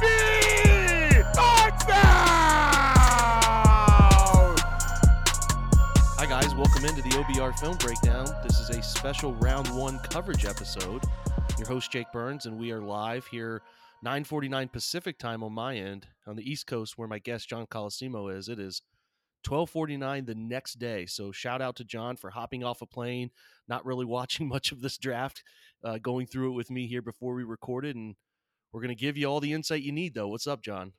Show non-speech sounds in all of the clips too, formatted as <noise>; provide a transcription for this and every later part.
baby! Touchdown! Hi, guys. Welcome into the OBR Film Breakdown. This is a special round one coverage episode. Your host, Jake Burns, and we are live here, 949 Pacific time on my end. On the East Coast, where my guest, John Colosimo, is, it is 1249 the next day. So shout out to John for hopping off a plane, not really <laughs> watching much of this draft, uh, going through it with me here before we recorded. And we're going to give you all the insight you need, though. What's up, John?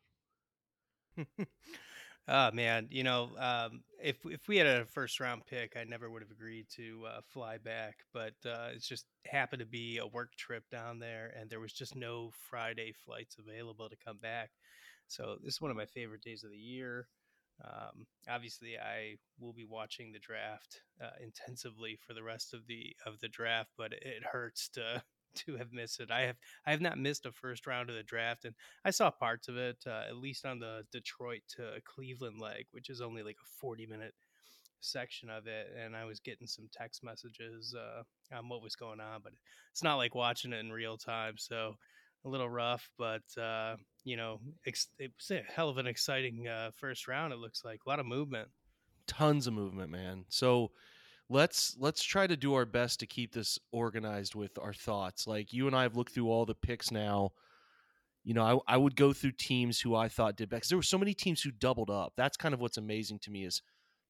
Oh <laughs> man, you know, um, if if we had a first round pick, I never would have agreed to uh, fly back. But uh, it's just happened to be a work trip down there, and there was just no Friday flights available to come back. So this is one of my favorite days of the year. Um, obviously, I will be watching the draft uh, intensively for the rest of the of the draft, but it hurts to to have missed it. I have I have not missed a first round of the draft, and I saw parts of it uh, at least on the Detroit to Cleveland leg, which is only like a forty minute section of it, and I was getting some text messages uh, on what was going on, but it's not like watching it in real time, so a little rough, but uh, you know, ex- it was a hell of an exciting uh, first round. It looks like a lot of movement. Tons of movement, man. So let's let's try to do our best to keep this organized with our thoughts. Like you and I have looked through all the picks now. You know, I, I would go through teams who I thought did because there were so many teams who doubled up. That's kind of what's amazing to me is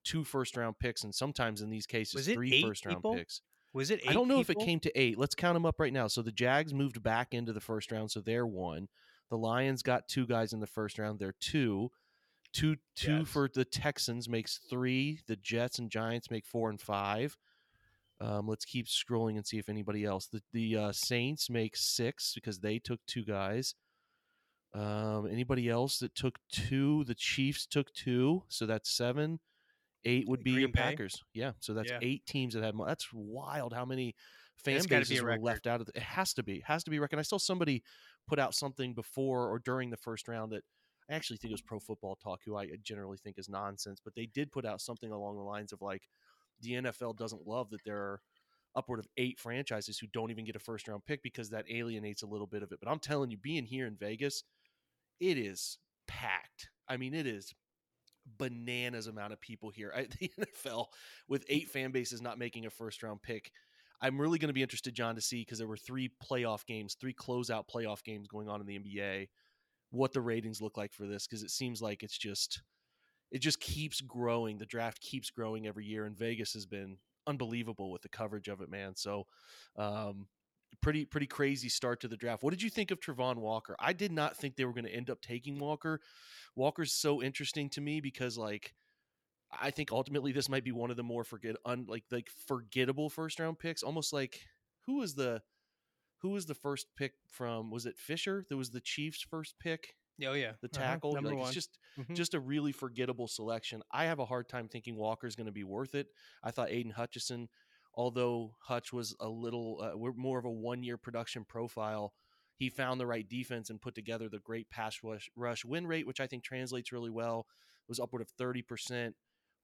two first round picks and sometimes in these cases Was it three round people? picks. Was it? I don't know if it came to eight. Let's count them up right now. So the Jags moved back into the first round, so they're one. The Lions got two guys in the first round. They're two. Two two Yes. for the Texans makes three. The Jets and Giants make four and five. Um, let's keep scrolling and see if anybody else. The the uh, Saints make six because they took two guys. Um, anybody else that took two? The Chiefs took two, so that's seven. Eight would be your Bay? Packers. Yeah, so that's Yeah. eight teams that had. mo- That's wild. How many fan It's bases were left out of the, it? Has to be. Has to be reckoned. I saw somebody put out something before or during the first round that I actually think it was Pro Football Talk, who I generally think is nonsense, but they did put out something along the lines of like the NFL doesn't love that there are upward of eight franchises who don't even get a first round pick because that alienates a little bit of it. But I'm telling you, being here in Vegas, it is packed. I mean, it is bananas amount of people here. I, <laughs> the NFL with eight fan bases not making a first round pick. I'm really going to be interested, John, to see because there were three playoff games, three closeout playoff games going on in the NBA. What the ratings look like for this because it seems like it's just it just keeps growing. The draft keeps growing every year, and Vegas has been unbelievable with the coverage of it, man. So, um, pretty pretty crazy start to the draft. What did you think of Travon Walker? I did not think they were going to end up taking Walker. Walker's so interesting to me because like I think ultimately this might be one of the more forget un, like like forgettable first round picks. Almost like who was the who was the first pick from? Was it Fisher? That was the Chiefs' first pick, Oh yeah, the Uh-huh, tackle. like it's just Mhm. just a really forgettable selection. I have a hard time thinking Walker's going to be worth it. I thought Aidan Hutchinson, although Hutch was a little uh, we're more of a one year production profile, he found the right defense and put together the great pass rush, rush win rate, which I think translates really well. It was upward of thirty percent.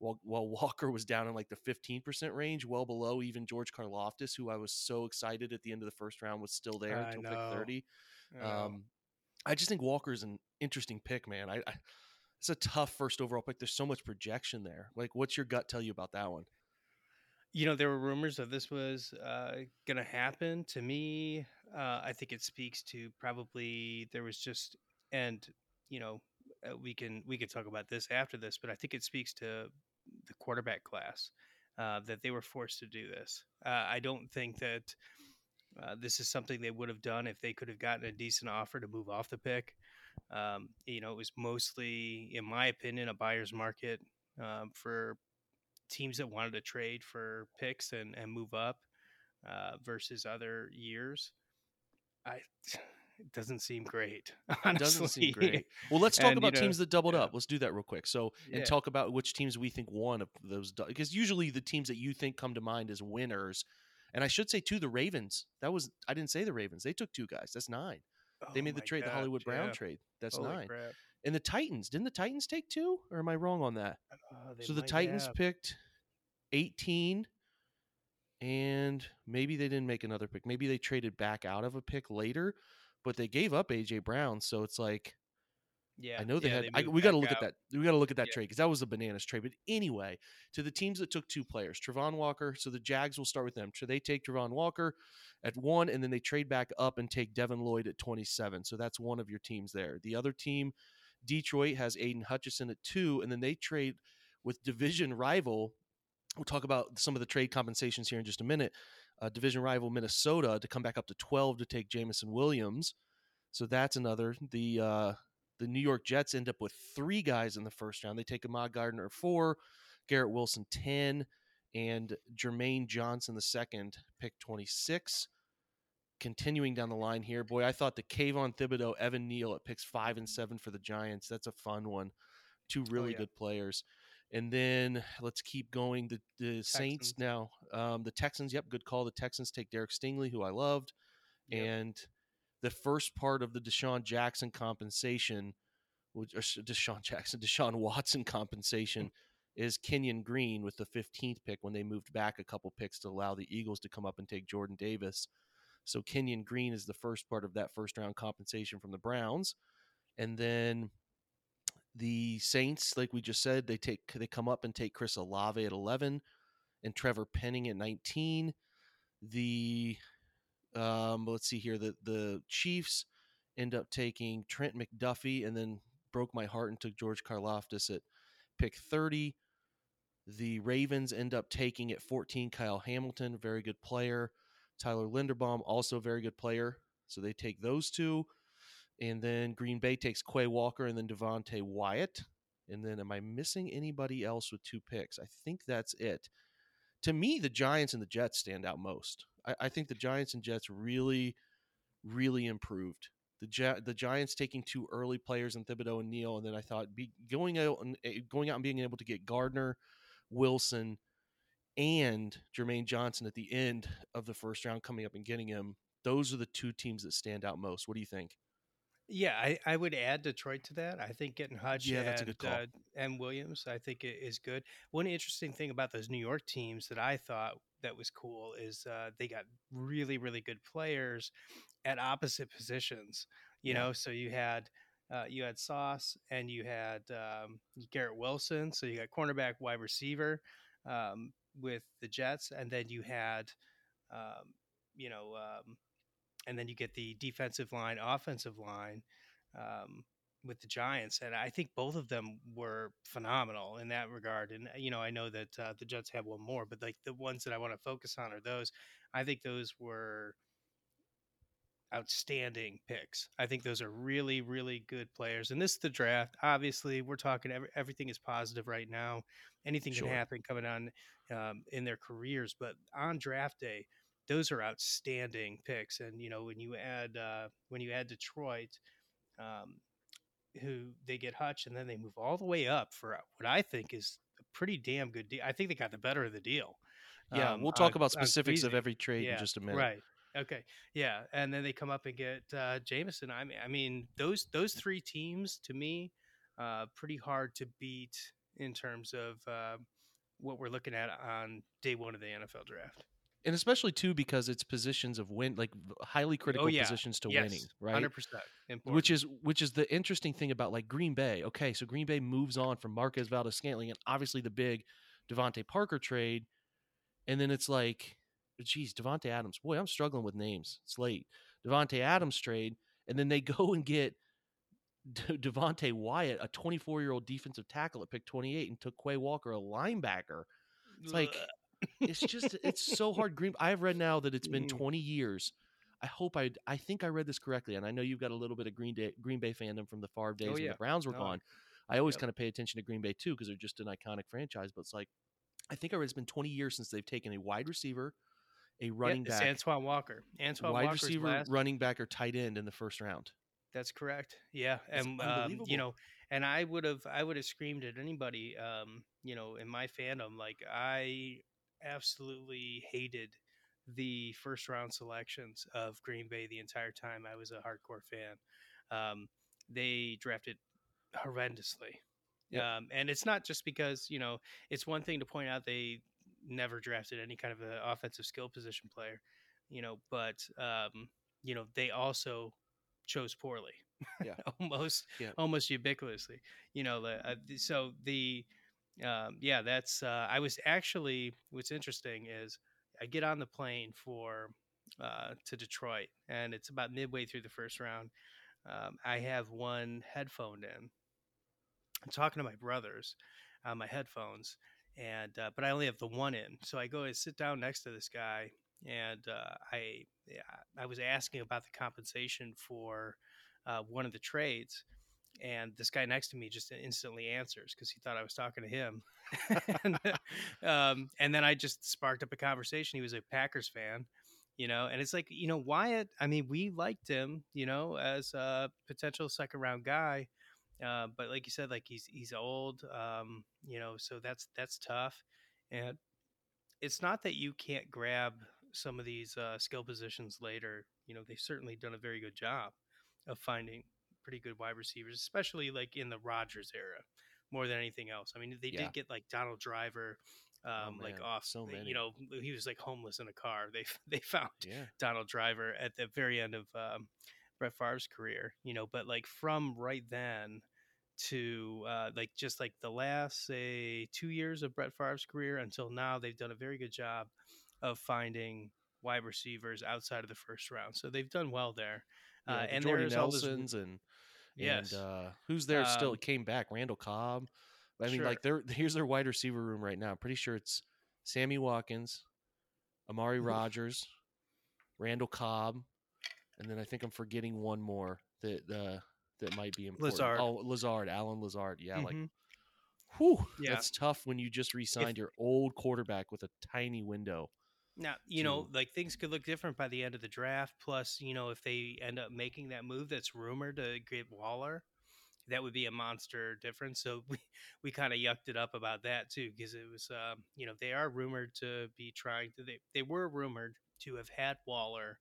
While, while Walker was down in like the 15% range, well below even George Karlaftis, who I was so excited at the end of the first round was still there I until know. pick 30. I. Um, I just think Walker's an interesting pick, man. I, I it's a tough first overall pick. There's so much projection there. Like, what's your gut tell you about that one? you know, there were rumors that this was uh, going to happen. To me, uh, I think it speaks to probably there was just, and you know, uh, we can we could talk about this after this, but I think it speaks to the quarterback class uh, that they were forced to do this. Uh, I don't think that uh, this is something they would have done if they could have gotten a decent offer to move off the pick. Um, you know, it was mostly, in my opinion, a buyer's market um, for teams that wanted to trade for picks and, and move up uh, versus other years. I it doesn't seem great. <laughs> Honestly. Doesn't seem great. Well, let's talk And, you about teams that doubled yeah. up. Let's do that real quick. So, Yeah. and talk about which teams we think won of those because usually the teams that you think come to mind as winners. And I should say too, the Ravens. That was I didn't say the Ravens. They took two guys. That's nine. They Oh made the trade, the God, Hollywood Brown yeah. trade. That's Holy nine. crap. And the Titans didn't the Titans take two, or am I wrong on that? Uh, so the Titans have. picked 18 and maybe they didn't make another pick. Maybe they traded back out of a pick later, but they gave up AJ Brown, so it's like Yeah, I know they yeah, had. they I, we got to look at that. We got to look at that Yeah. trade because that was a bananas trade. But anyway, to the teams that took two players, Travon Walker. So the Jags will start with them. So they take Travon Walker at one, and then they trade back up and take Devin Lloyd at twenty-seven. So that's one of your teams there. The other team, Detroit, has Aidan Hutchinson at two, and then they trade with division rival. We'll talk about some of the trade compensations here in just a minute. Uh, division rival Minnesota to come back up to twelve to take Jameson Williams. So that's another. The uh, the New York Jets end up with three guys in the first round. They take Ahmad Gardner at four, Garrett Wilson ten, and Jermaine Johnson the second, pick twenty six. Continuing down the line here, boy, I thought the Kayvon Thibodeaux, Evan Neal at picks five and seven for the Giants. That's a fun one. Two really yeah. good players. And then let's keep going. The the Saints now. Um, the Texans, yep, good call. The Texans take Derek Stingley, who I loved. Yep. And the first part of the Deshaun Jackson compensation, which or Deshaun Jackson, <laughs> Deshaun Watson compensation, <laughs> is Kenyon Green with the 15th pick when they moved back a couple picks to allow the Eagles to come up and take Jordan Davis. So Kenyon Green is the first part of that first round compensation from the Browns, and then the Saints, like we just said, they take they come up and take Chris Olave at 11 and Trevor Penning at 19. The um, let's see here. The the Chiefs end up taking Trent McDuffie and then broke my heart and took George Karlaftis at pick 30. The Ravens end up taking at 14 Kyle Hamilton, very good player. Tyler Linderbaum, also very good player. So they take those two. And then Green Bay takes Quay Walker and then Devonte Wyatt. And then am I missing anybody else with two picks? I think that's it. To me, the Giants and the Jets stand out most. I, I think the Giants and Jets really, really improved. The Gi- the Giants taking two early players in Thibodeaux and Neal, and then I thought be going out and eh, going out and being able to get Gardner, Wilson, and Jermaine Johnson at the end of the first round, coming up and getting him. Those are the two teams that stand out most. What do you think? Yeah, I, I would add Detroit to that. I think getting Hutch Yeah, and, that's a good call. Uh, and Williams, I think i- is good. One interesting thing about those New York teams that I thought that was cool is uh, they got really, really good players at opposite positions. You Yeah. know, so you had uh, you had Sauce and you had um, Garrett Wilson. So you got cornerback, wide receiver um, with the Jets, and then you had um, you know. And then you get the defensive line, offensive line um, with the Giants, and I think both of them were phenomenal in that regard. And you know, I know that uh, the Jets have one more, but like the ones that I want to focus on are those. I think those were outstanding picks. I think those are really, really good players. And this is the draft. Obviously, we're talking every, everything is positive right now. Anything Sure. can happen coming on um, in their careers, but on draft day, those are outstanding picks. And you know, when you add uh, when you add Detroit, um, who they get Hutch, and then they move all the way up for what I think is a pretty damn good deal. I think they got the better of the deal. Yeah, um, we'll talk on- about specifics of every trade in just a minute. Right. Okay. Yeah, and then they come up and get uh, Jameson. I mean, I mean those those three teams to me, uh, pretty hard to beat in terms of uh, what we're looking at on day one of the NFL draft. And especially too because it's positions of win, like highly oh, critical Oh, yeah. positions to yes, winning, right? Hundred percent. important. which is which is the interesting thing about like Green Bay. Okay, so Green Bay moves on from Marquez Valdes Scantling and obviously the big devonte Parker trade, and then it's like, geez, Davante Adams. Boy, I'm struggling with names. It's late. Davante Adams trade, and then they <laughs> go and get De- Devonte Wyatt, a 24 year old defensive tackle at pick 28, and took Quay Walker, a linebacker. It's like it's just it's so <laughs> hard. Green. I've read now that it's been Mm. 20 years. I hope I I think I read this correctly, and I know you've got a little bit of Green Day, Green Bay fandom from the Favre days when Oh, yeah. the Browns were No, gone. I always yep. kind of pay attention to Green Bay too because they're just an iconic franchise. But it's like I think I read it's been 20 years since they've taken a wide receiver, a running yeah, back, Antoine Walker. Antoine Walker. wide Walker's receiver, last. running back, or tight end in the first round. That's correct. Yeah, That's and um, you know, and I would have, I would have screamed at anybody, um, you know, in my fandom. Like I absolutely hated the first round selections of Green Bay the entire time I was a hardcore fan. Um, they drafted horrendously. Yep. Um, and it's not just because, you know, it's one thing to point out they never drafted any kind of an offensive skill position player, you know, but, um, you know, they also chose poorly. Yeah. <laughs> almost Yeah. almost ubiquitously. You know, uh, so the um, yeah, that's uh, I was actually what's interesting is I get on the plane for uh, to Detroit, and it's about midway through the first round. Um, I have one headphone in. I'm talking to my brothers on my headphones, and uh, but I only have the one in. So I go and sit down next to this guy, and uh, I I was asking about the compensation for uh, one of the trades, and this guy next to me just instantly answers because he thought I was talking to him, <laughs> and, <laughs> um, and then I just sparked up a conversation. He was a Packers fan, you know, and it's like you know Wyatt. I mean, we liked him, you know, as a potential second round guy. Uh, but like you said, like he's he's old, um, you know, so that's that's tough, and it's not that you can't grab some of these uh, skill positions later. You know, they've certainly done a very good job of finding pretty good wide receivers, especially like in the Rodgers era, more than anything else. I mean, they Yeah. did get like Donald Driver, um, like off, so many. you know, he was like homeless in a car. They <laughs> they found Yeah. Donald Driver at the very end of um, Brett Favre's career, you know, but like from right then to uh, like just like the last say two years of Brett Favre's career until now, they've done a very good job of finding wide receivers outside of the first round. So they've done well there. Yeah, uh, the and Jordan this- Nelsons and Yes. and uh, who's there still Um, came back? Randall Cobb. I mean, Sure. like they're <laughs> here's their wide receiver room right now. I'm pretty sure it's Sammy Watkins, Amari Oof. Rodgers, Randall Cobb, and then I think I'm forgetting one more that uh, that might be important. Lazard. Oh, Lazard, Allen Lazard. Yeah, like Mhm. whew, Yeah. that's tough when you just re-signed your old quarterback with a tiny window. Now, you know, like things could look different by the end of the draft. Plus, you know, if they end up making that move that's rumored to get Waller, that would be a monster difference. So <laughs> we, we kind of yucked it up about that too, because it was, um, you know, they are rumored to be trying to, they, they were rumored to have had Waller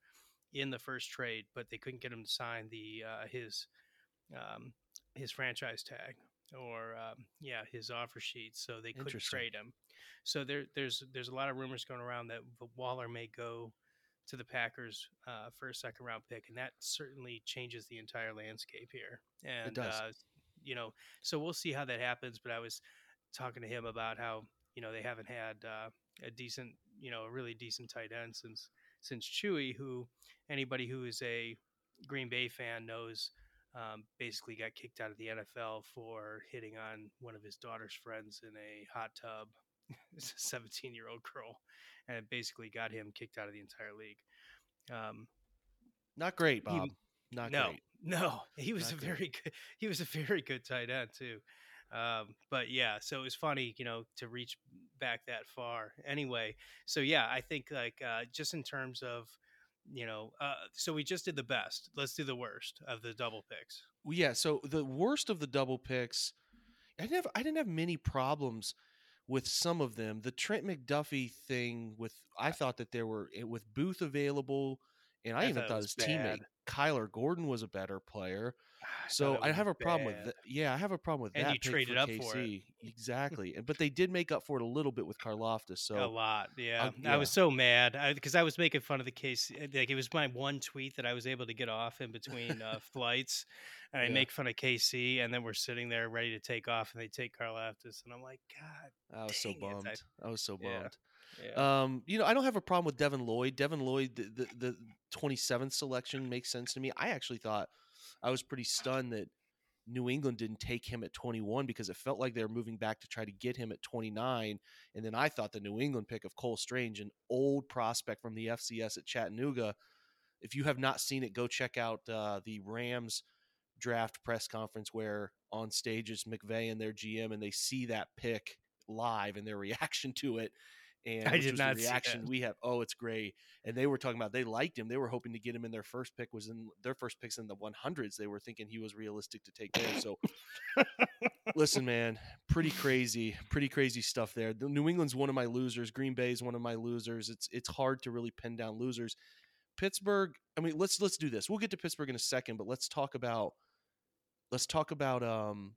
in the first trade, but they couldn't get him to sign the, uh, his, um, his franchise tag or, um, yeah, his offer sheet. So they couldn't trade him. So there, there's there's a lot of rumors going around that Waller may go to the Packers uh, for a second round pick, and that certainly changes the entire landscape here. And does. Uh, you know, so we'll see how that happens. But I was talking to him about how you know they haven't had uh, a decent, you know, a really decent tight end since since Chewy, who anybody who is a Green Bay fan knows. Um, basically got kicked out of the NFL for hitting on one of his daughter's friends in a hot tub <laughs> it's a 17 year old girl and it basically got him kicked out of the entire league um Not great, He- Bob. Not no great. no <laughs> he was Not a great. very good he was a very good tight end too um but yeah so it was funny you know to reach back that far anyway so yeah i think like uh just in terms of you know uh so we just did the best let's do the worst of the double picks yeah. So the worst of the double picks, I didn't have I didn't have many problems with some of them. The Trent McDuffie thing with I thought that there were with Booth available, and I, I even thought thought his teammate bad. Kyler Gordon was a better player. I So I have a problem with that. Yeah, I have a problem with And that. you traded up for it. Exactly. And- but they <laughs> did make up for it a little bit with Karlaftis. So a lot, yeah. I'll- I was so mad because I, was making fun of the case. Like it was my one tweet that I was able to get off in between uh, <laughs> flights, and I Yeah. make fun of KC, and then we're sitting there ready to take off, and they take Karlaftis, and I'm like, God, I was so it, I- bummed. I, was so bummed. yeah, Um, you know, I don't have a problem with Devin Lloyd. Devin Lloyd, the, the the 27th selection makes sense to me. I actually thought I was pretty stunned that New England didn't take him at 21 because it felt like they were moving back to try to get him at 29. And then I thought the New England pick of Cole Strange, an old prospect from the FCS at Chattanooga. If you have not seen it, go check out uh, the Rams draft press conference where on stage is McVay and their GM, and they see that pick live and their <laughs> reaction to it. And I did not the reaction we have. Oh, it's great. And they were talking about they liked him. They were hoping to get him in their first pick was in their first picks in the 100s. They were thinking he was realistic to take there. So <laughs> listen, man, pretty crazy, pretty crazy stuff there. The New England's one of my losers. Green Bay's one of my losers. It's it's hard to really pin down losers. Pittsburgh. I mean, let's let's do this. We'll get to Pittsburgh in a second, but let's talk about let's talk about um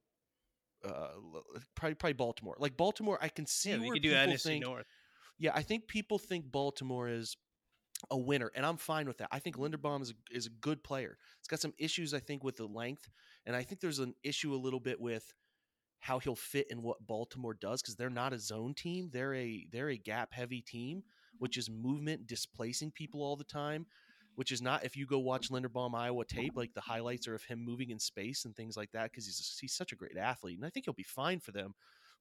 uh probably probably Baltimore. Like Baltimore, I can see yeah, we where could do people think. North. Yeah, I think people think Baltimore is a winner, and I'm fine with that. I think mm-hmm. Linderbaum is a, is a good player. It's got some issues, I think, with the length, and I think there's an issue a little bit with how he'll fit in what Baltimore does because they're not a zone team. They're a they're a gap heavy team, mm-hmm. which is movement displacing people all the time. Which is not if you go watch Linderbaum Iowa tape, like the highlights are of him moving in space and things like that because he's he's such a great athlete, and I think he'll be fine for them.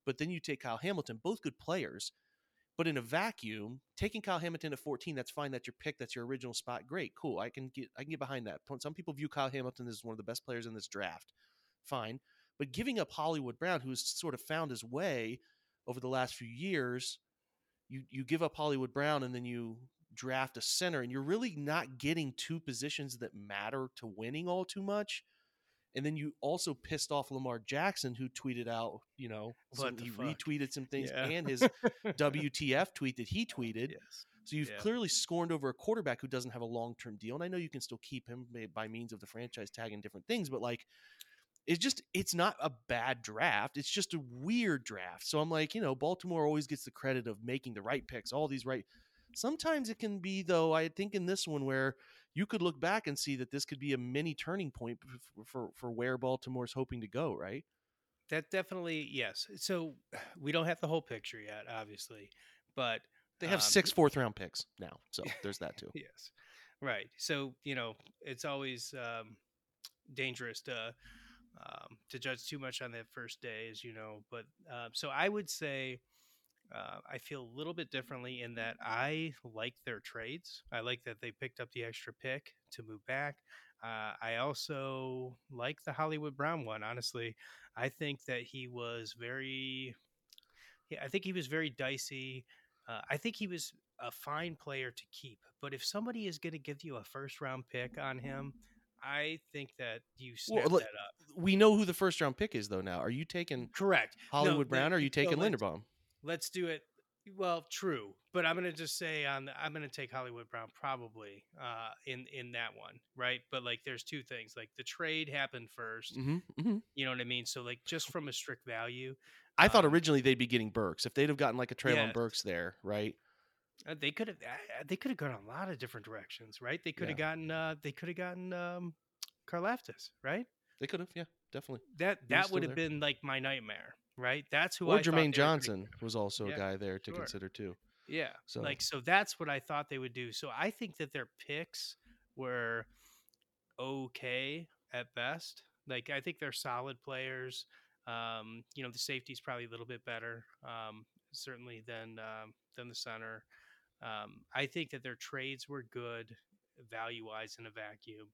But then you take Kyle Hamilton, both good players, but in a vacuum, taking Kyle Hamilton at 14, that's fine. That's your pick. That's your original spot. Great, cool. I can get I can get behind that. Some people view Kyle Hamilton as one of the best players in this draft. Fine. But giving up Hollywood Brown, who's sort of found his way over the last few years, you you give up Hollywood Brown and then you draft a center, and you're really not getting two positions that matter to winning all too much. And then you also pissed off Lamar Jackson, who tweeted out, you know, some, he fuck? retweeted some things yeah. and his <laughs> WTF tweet that he tweeted. Yes. So you've yeah. clearly scorned over a quarterback who doesn't have a long term deal. And I know you can still keep him by means of the franchise tag and different things, but like, it's just it's not a bad draft. It's just a weird draft. So I'm like, you know, Baltimore always gets the credit of making the right picks, all these right. Sometimes it can be though. I think in this one where you could look back and see that this could be a mini turning point for, for, for where Baltimore's hoping to go, right? That definitely, yes. So <sighs> we don't have the whole picture yet, obviously, but they have um, six fourth round picks now. So <laughs> there's that too. yes. Right. So, you know, it's always um, dangerous to um, to judge too much on that first day, as you know. But uh, so I would say uh, I feel a little bit differently in that I like their trades. I like that they picked up the extra pick to move back. Uh, I also like the Hollywood Brown one. Honestly, I think that he was very. Yeah, I think he was very dicey. Uh, I think he was a fine player to keep. But if somebody is going to give you a first round pick on him, I think that you snap well, that up. We know who the first round pick is, though. Now, are you taking correct Hollywood no, Brown? or Are you taking no, Linderbaum? Let's do it. Well, true, but I'm gonna just say on the, I'm gonna take Hollywood Brown probably uh, in in that one, right? But like, there's two things. Like the trade happened 1st mm-hmm, mm-hmm. You know what I mean? So like, just from a strict value, I um, thought originally they'd be getting Burks if they'd have gotten like a Treylon Burks there, right? Uh, they could have they could have gone a lot of different directions, right? They could have yeah. gotten uh, they could have gotten um, Karlaftis, right? They could have, yeah, definitely. That that would have been like my nightmare, right? That's who or I Jermaine Johnson was also yeah, a guy there to sure. consider too. Yeah. So like so that's what I thought they would do. So I think that their picks were okay at best. Like I think they're solid players. Um, you know, the safety's probably a little bit better, um, certainly than um, than the center. Um, I think that their trades were good value wise in a vacuum.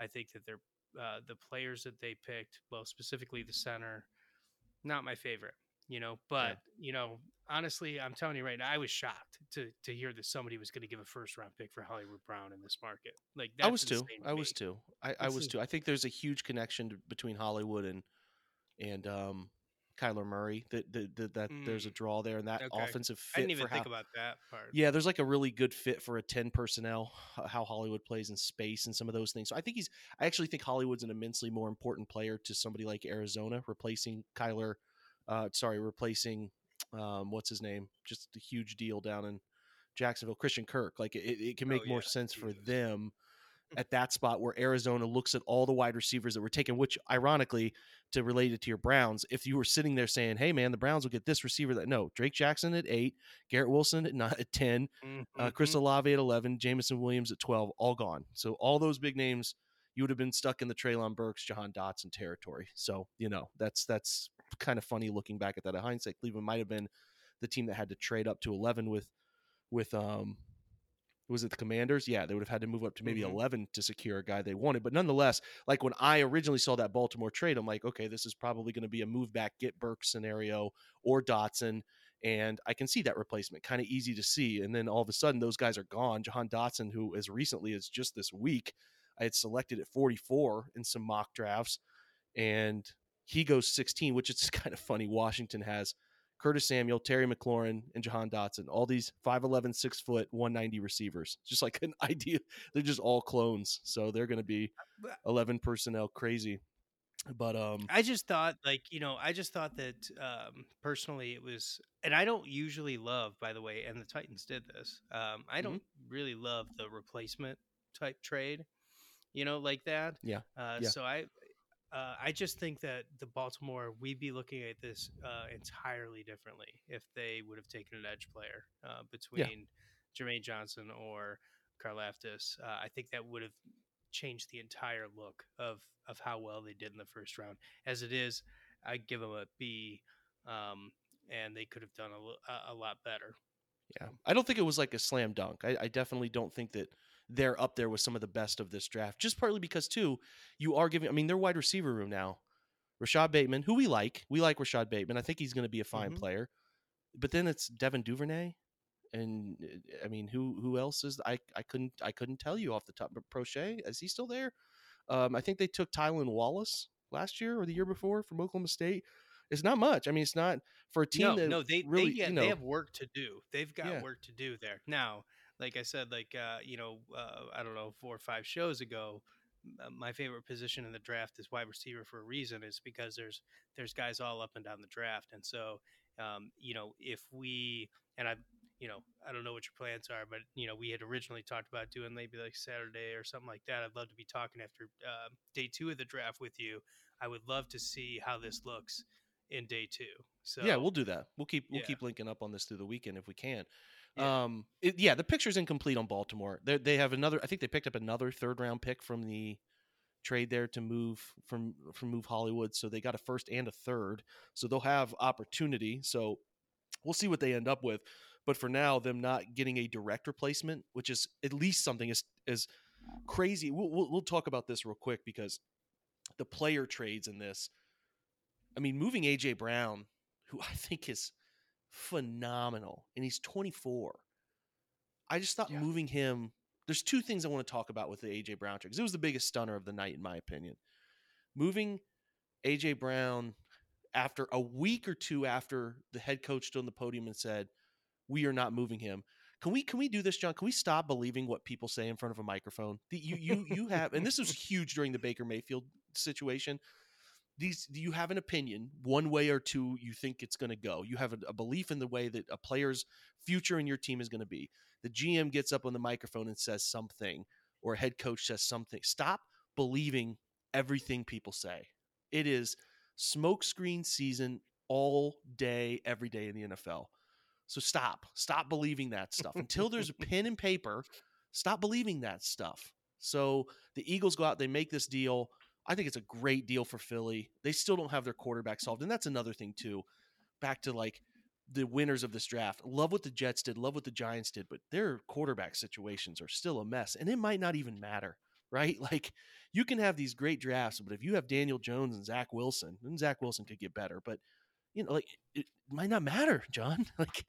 I think that their uh, the players that they picked, well, specifically the center, not my favorite, you know. But yeah. you know, honestly, I'm telling you right now, I was shocked to to hear that somebody was going to give a first round pick for Hollywood Brown in this market. Like I was too. To I was too. I, I was too. I think there's a huge connection to, between Hollywood and and um Kyler Murray. That that, that mm. there's a mm. draw there, and that okay. offensive fit. I didn't even think how, about that part. Yeah, there's like a really good fit for a ten personnel. How Hollywood plays in space and some of those things. So I think he's. I actually think Hollywood's an immensely more important player to somebody like Arizona, replacing Kyler. Uh, sorry, replacing um, what's his name? Just a huge deal down in Jacksonville, Christian Kirk. Like it, it can make oh, yeah. more sense for them at that spot where Arizona looks at all the wide receivers that were taken, which ironically, to relate it to your Browns, if you were sitting there saying, hey, man, the Browns will get this receiver that no, Drake Jackson at eight, Garrett Wilson at, nine, at 10, mm-hmm. uh, Chris Olave at 11, Jameson Williams at 12, all gone. So all those big names, you would have been stuck in the Treylon Burks, Jahan Dotson territory. So, you know, that's, that's kind of funny looking back at that. In hindsight, Cleveland might have been the team that had to trade up to 11 with, with, um, was it the Commanders? Yeah, they would have had to move up to maybe mm-hmm. 11 to secure a guy they wanted. But nonetheless, like when I originally saw that Baltimore trade, I'm like, okay, this is probably going to be a move back, get Burke scenario or Dotson. And I can see that replacement kind of easy to see. And then all of a sudden, those guys are gone. Jahan Dotson, who as recently as just this week, I had selected at 44 in some mock drafts, and he goes 16, which is <laughs> kind of funny. Washington has Curtis Samuel, Terry McLaurin, and Jahan Dotson. All these 5'11, 6 foot, 190 receivers. <laughs> Just like an idea. They're just all clones. So they're going to be 11 personnel crazy. But um, I just thought, like, you know, I just thought that um, personally it was, and I don't usually love, by the way, and the Titans did this. Um, I Mhm. don't really love the replacement type trade, you know, like that. Yeah, Uh, yeah. So I, uh, I just think that the Baltimore, we'd be looking at this uh, entirely differently if they would have taken an edge player uh, between Jermaine Johnson or Karlaftis. Uh, I think that would have changed the entire look of of how well they did in the first round. As it is, I give them a B, um, and they could have done a, a, a lot better. Yeah, I don't think it was like a slam dunk. I, I definitely don't think that they're up there with some of the best of this draft. Just partly because too, you are giving. I mean, their wide receiver room now, Rashod Bateman, who we like. We like Rashod Bateman. I think he's going to be a fine Mhm. player. But then it's Devin Duvernay, and I mean, who who else is? I I couldn't I couldn't tell you off the top. But Proche is he still there? Um, I think they took Tylan Wallace last year or the year before from Oklahoma State. It's not much. I mean, it's not for a team no, that no, they really they, yeah, you know they have work to do. They've got Yeah. work to do there. Now, like I said, like uh, you know, uh, I don't know, four or five shows ago, uh, my favorite position in the draft is wide receiver for a reason. Is because there's there's guys all up and down the draft, and so um, you know, if we and I, you know, I don't know what your plans are, but you know, we had originally talked about doing maybe like Saturday or something like that. I'd love to be talking after uh, day two of the draft with you. I would love to see how this looks in day two. So yeah, we'll do that. We'll keep we'll Yeah. keep linking up on this through the weekend if we can. Yeah. Um, it, yeah, the picture's incomplete on Baltimore. They they have another. I think they picked up another third round pick from the trade there to move from from move Hollywood. So they got a first and a third. So they'll have opportunity. So we'll see what they end up with. But for now, them not getting a direct replacement, which is at least something is is crazy. We'll, we'll we'll talk about this real quick because the player trades in this. I mean, moving AJ Brown, who I think is phenomenal, and he's 24. I just thought Yeah. moving him. There's two things I want to talk about with the AJ Brown trade because it was the biggest stunner of the night, in my opinion. Moving AJ Brown after a week or two after the head coach stood on the podium and said, "We are not moving him." Can we can we do this, John? Can we stop believing what people say in front of a microphone? The- You you you have, and this was <laughs> huge during the Baker Mayfield situation. These you have an opinion, one way or two. You think it's going to go. You have a, a belief in the way that a player's future in your team is going to be. The GM gets up on the microphone and says something, or a head coach says something. Stop believing everything people say. It is smokescreen season all day, every day in the NFL. So stop. Stop believing that stuff. Until there's a pen and paper, stop believing that stuff. So the Eagles go out, they make this deal. I think it's a great deal for Philly. They still don't have their quarterback solved. And that's another thing, too. Back to like the winners of this draft. Love what the Jets did, love what the Giants did, but their quarterback situations are still a mess. And it might not even matter, right? <laughs> Like you can have these great drafts, but if you have Daniel Jones and Zach Wilson, then Zach Wilson could get better. But you know, like it might not matter, <laughs> John. Like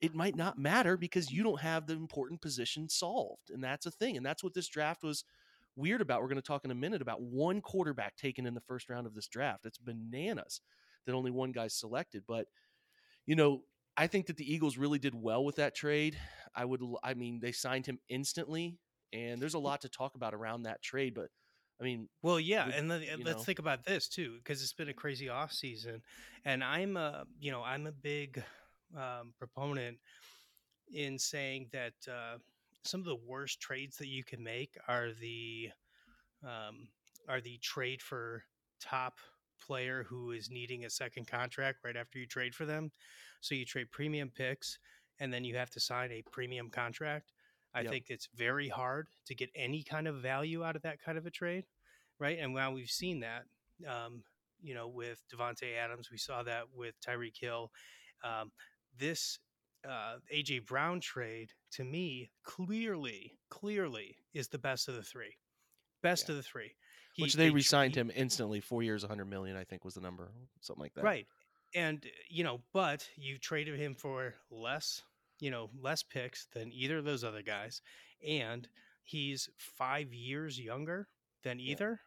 it might not matter because you don't have the important position solved. And that's a thing. And that's what this draft was weird about. We're going to talk in a minute about one quarterback taken in the first round of this draft. It's bananas that only one guy's selected. But, you know, I think that the Eagles really did well with that trade. I would, I mean, they signed him instantly. And there's a lot to talk about around that trade. But, I mean, Well, yeah, Would- and you let's know. think about this too, because it's been a crazy off season, and I'm a you know I'm a big um, proponent in saying that uh, some of the worst trades that you can make are the um, are the trade for top player who is needing a second contract right after you trade for them. So you trade premium picks, and then you have to sign a premium contract. I Yep. think it's very hard to get any kind of value out of that kind of a trade, right? And while we've seen that, um, you know, with Davante Adams, we saw that with Tyreek Hill. Um, this uh, AJ Brown trade, to me, clearly, clearly is the best of the three. Best Yeah. of the three. which He- they tr- re-signed he- him instantly, four years, 100 million, I think was the number, something like that. Right. And, you know, but you traded him for less, you know, less picks than either of those other guys. And he's five years younger than Yeah. either.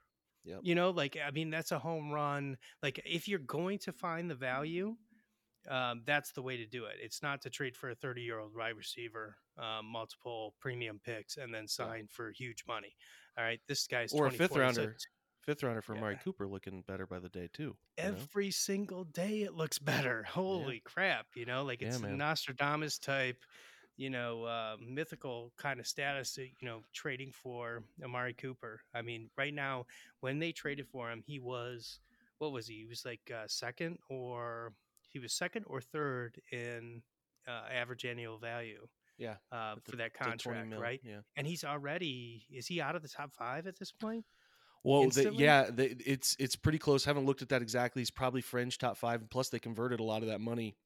Yep. You know, like, I mean, that's a home run. Like, if you're going to find the value, um, that's the way to do it. It's not to trade for a 30 year old wide receiver, um, multiple premium picks, and then sign for huge money. All right. This guy's Or a fifth 24. It's rounder. Fifth rounder for Yeah. Amari Cooper looking better by the day too. you know? Every single day it looks better. <laughs> Holy crap! You know, like it's a. Nostradamus type, you know, uh, mythical kind of status. You know, trading for Amari Cooper. I mean, right now when they traded for him, he was what was he? He was like uh, second or he was second or third in uh, average annual value Yeah, uh, With the- for that contract, right? Yeah. And he's already is he out of the top five at this point? Well, Instantly? yeah, they, it's it's pretty close. Haven't looked at that exactly. He's probably fringe top five. and Plus, they converted a lot of that money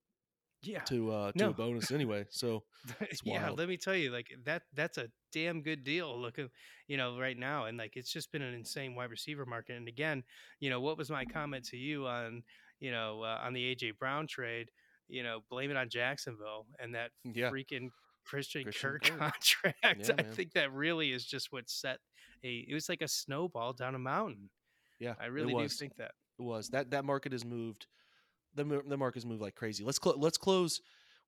Yeah, to uh, to No. a bonus anyway. So <laughs> yeah, let me tell you, like that that's a damn good deal looking, you know, right now. And like it's just been an insane wide receiver market. And again, you know, what was my comment to you on, you know, uh, on the AJ Brown trade, you know, blame it on Jacksonville and that Yeah. freaking Christian, Christian Kirk <laughs> Kirk. contract. Yeah, I man. think that really is just what set a it was like a snowball down a mountain. yeah, I really do think that. It was that that market has moved. The the market has moved like crazy. Let's cl- let's close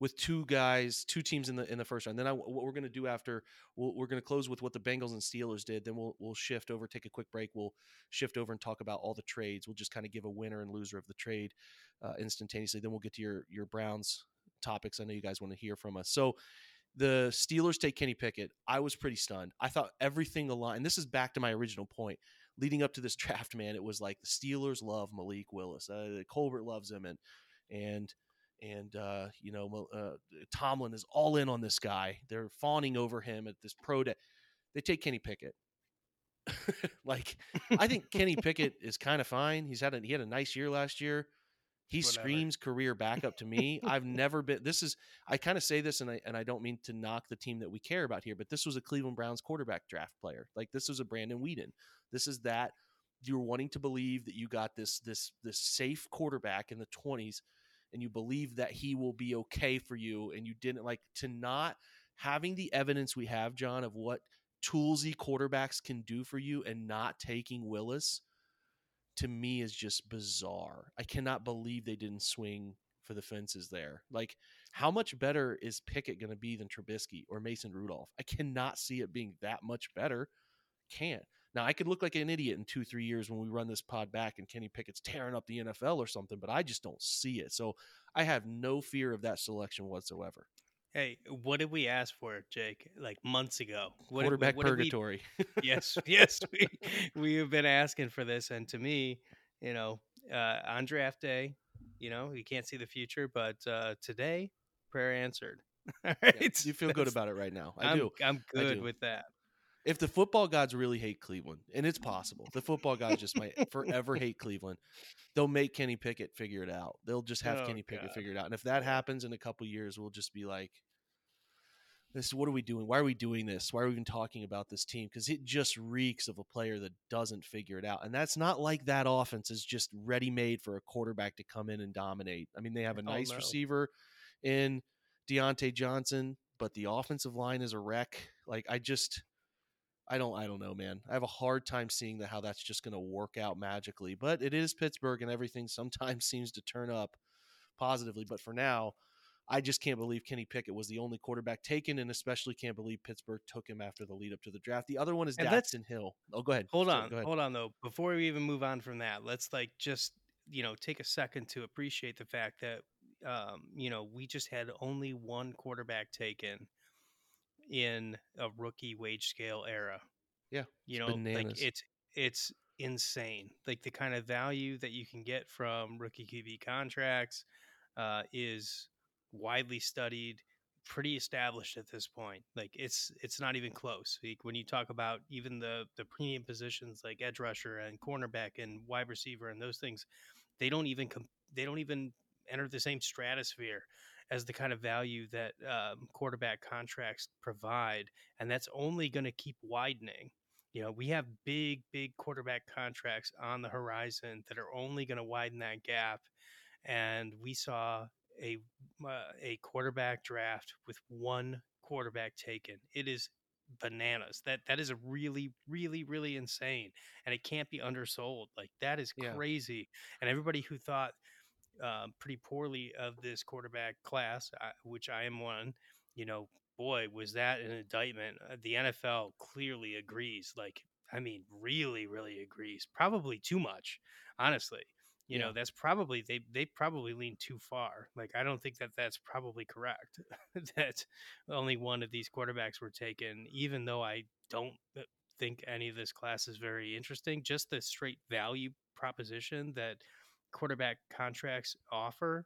with two guys, two teams in the in the first round. Then I, what we're going to do after we'll, we're going to close with what the Bengals and Steelers did. Then we'll we'll shift over, take a quick break. We'll shift over and talk about all the trades. We'll just kind of give a winner and loser of the trade uh, instantaneously. Then we'll get to your your Browns topics. I know you guys want to hear from us. So the Steelers take Kenny Pickett. I was pretty stunned. I thought everything aligned. This is back to my original point. Leading up to this <laughs> draft, man, it was like the Steelers love Malik Willis. Uh, Colbert loves him, and and and uh, you know uh, Tomlin is all in on this guy. They're fawning over him at this pro day. They take Kenny Pickett. <laughs> like I think Kenny Pickett is kind of fine. He's had a he had a nice year last year. He Whatever. screams career backup to me. I've never been. This is I kind of say this, and I and I don't mean to knock the team that we care about here, but this was a Cleveland Browns quarterback draft player. Like this was a Brandon Weeden. This is that you're wanting to believe that you got this this this safe quarterback in the 20s, and you believe that he will be okay for you, and you didn't like to not having the evidence we have, John, of what toolsy quarterbacks can do for you, and not taking Willis to me is just bizarre. I cannot believe they didn't swing for the fences there. Like, how much better is Pickett going to be than Trubisky or Mason Rudolph? I cannot see it being that much better. Can't. Now, I could look like an idiot in two, three years when we run this pod back and Kenny Pickett's tearing up the NFL or something, but I just don't see it. So I have no fear of that selection whatsoever. Hey, what did we ask for, Jake? Like months ago. What Quarterback did we- purgatory. <laughs> yes, yes, we we have been asking for this, and to me, you know, uh, on draft day, you know, you can't see the future, but uh, today, prayer answered. <laughs> All Yeah, you feel good about it right now. I I'm, do. I'm good do. with that. If the football gods really hate Cleveland, and it's possible, the football gods just might forever <laughs> hate Cleveland. They'll make Kenny Pickett figure it out. They'll just have Oh, Kenny Pickett God. figure it out. And if that happens in a couple years, we'll just be like, "This, what are we doing? Why are we doing this? Why are we even talking about this team? Because it just reeks of a player that doesn't figure it out. And that's not like that offense is just ready made for a quarterback to come in and dominate. I mean, they have a Oh, nice no. receiver in Diontae Johnson, but the offensive line is a wreck. Like I just. I don't I don't know, man. I have a hard time seeing that how that's just going to work out magically. But it is Pittsburgh and everything <laughs> sometimes seems to turn up positively, but for now, I just can't believe Kenny Pickett was the only quarterback taken and especially can't believe Pittsburgh took him after the lead up to the draft. The other one is And let's- Hill. Oh, go ahead. Hold on, Go ahead. hold on though. Before we even move on from that, let's like just you know take a second to appreciate the fact that um, you know we just had only one quarterback taken in a rookie wage scale era. Yeah, you know, bananas. like it's it's insane. Like the kind of value that you can get from rookie QB contracts uh, is widely studied, pretty established at this point. Like it's it's not even close. Like when you talk about even the the premium positions like edge rusher and cornerback and wide receiver and those things, they don't even com- they don't even enter the same stratosphere as the kind of value that um, quarterback contracts provide, and that's only going to keep widening. You know, we have big, big quarterback contracts on the horizon that are only going to widen that gap. And we saw a uh, a quarterback draft with one quarterback taken. It is bananas. That that is a really, really, really insane, and it can't be undersold. Like that is Yeah. crazy. And everybody who thought um, pretty poorly of this quarterback class, uh, which I am one, you know, boy, was that an indictment. Uh, the NFL clearly agrees. Like, I mean, really, really agrees. Probably too much, honestly. You Yeah. know, that's probably they they probably lean too far. Like, I don't think that that's probably correct. <laughs> that only one of these quarterbacks were taken, even though I don't uh, think any of this class is very interesting. Just the straight value proposition that quarterback contracts offer.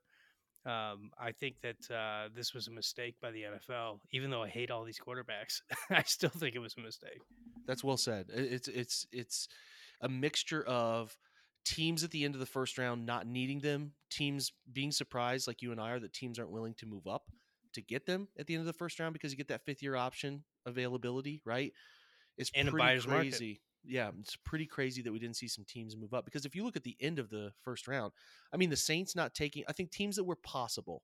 Um, I think that uh, this was a mistake by the NFL. Even though I hate all these quarterbacks, <laughs> I still think it was a mistake. That's well said. It's it's it's a mixture of teams at the end of the first round not needing them, teams being surprised like you and I are that teams aren't willing to move up to get them at the end of the first round because you get that fifth year option availability, right? It's And a pretty buyer's market. Yeah, it's pretty crazy that we didn't see some teams move up because if you look at the end of the first round, I mean the Saints not taking I think teams that were possible.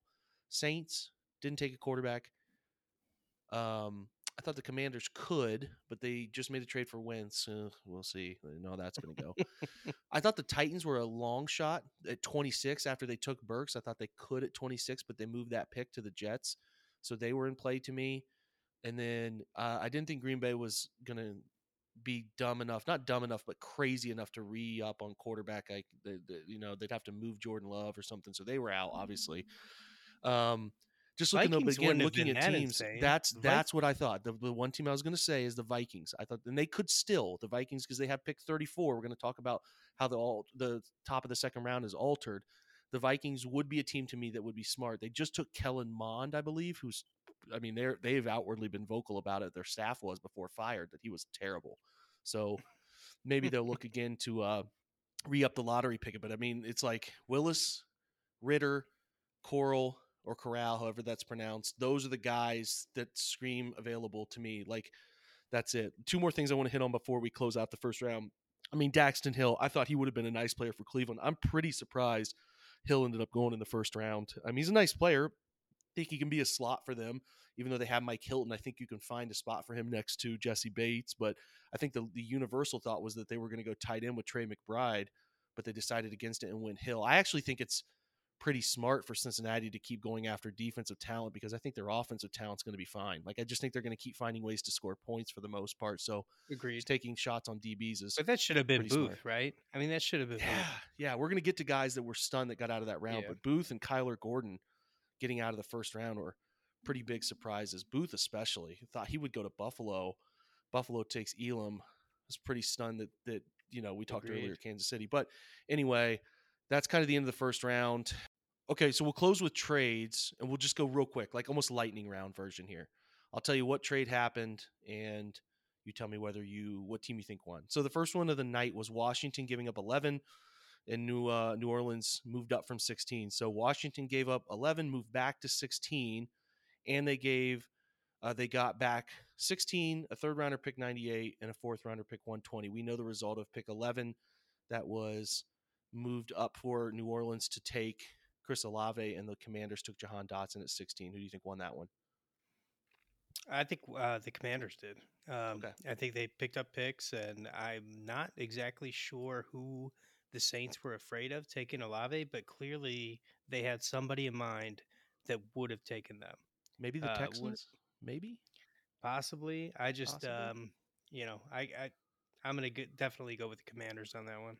Saints didn't take a quarterback. Um I thought the Commanders could, but they just made a trade for Wentz. Uh, we'll see. I know that's going to go. <laughs> I thought the Titans were a long shot at 26 after they took Burks. I thought they could at 26, but they moved that pick to the Jets, so they were in play to me. And then uh, I didn't think Green Bay was going to be dumb enough, not dumb enough, but crazy enough to re up on quarterback. Like the, the, you know, they'd have to move Jordan Love or something, so they were out obviously. Um, just looking up again, looking at teams. insane. That's that's what I thought. The, the one team I was going to say is the Vikings. I thought, and they could still the Vikings because they have pick thirty four. We're going to talk about how the all the top of the second round is altered. The Vikings would be a team to me that would be smart. They just took Kellen Mond, I believe, who's, I mean, they're they've outwardly been vocal about it. Their staff was before fired that he was terrible. So maybe they'll look <laughs> again to uh, re up the lottery picket. But I mean, it's like Willis, Ridder, Coral, or Corral, however that's pronounced. Those are the guys that scream available to me. Like that's it. Two more things I want to hit on before we close out the first round. I mean, Daxton Hill, I thought he would have been a nice player for Cleveland. I'm pretty surprised Hill ended up going in the first round. I mean, he's a nice player. I think he can be a slot for them, even though they have Mike Hilton. I think you can find a spot for him next to Jessie Bates. But I think the, the universal thought was that they were going to go tight end with Trey McBride, but they decided against it and went Hill. I actually think it's pretty smart for Cincinnati to keep going after defensive talent because I think their offensive talent's going to be fine. Like I just think they're going to keep finding ways to score points for the most part. So Agreed. taking shots on DBs is But that should have been Booth, smart. right? I mean, that should have been yeah, Booth. yeah. We're going to get to guys that were stunned that got out of that round, Yeah. but Booth and Kyler Gordon getting out of the first round were pretty big surprises. Booth especially thought he would go to Buffalo. Buffalo takes Elam. I was pretty stunned that that you know we talked Agreed. earlier Kansas City, but anyway, that's kind of the end of the first round. Okay, so we'll close with trades and we'll just go real quick, like almost lightning round version here. I'll tell you what trade happened and you tell me whether you what team you think won. So the first one of the night was Washington giving up 11 and New uh, New Orleans moved up from 16. So Washington gave up 11, moved back to 16 and they gave uh, they got back 16, a third rounder pick 98 and a fourth rounder pick 120. We know the result of pick 11 that was moved up for New Orleans to take Chris Olave, and the Commanders took Jahan Dotson at 16. Who do you think won that one? I think uh, the Commanders did. Um, Okay. I think they picked up picks, and I'm not exactly sure who the Saints were afraid of taking Olave, but clearly they had somebody in mind that would have taken them. Maybe the Uh, Texans? Maybe. Possibly. I just, Possibly. um, you know, I, I I'm gonna get, definitely go with the Commanders on that one.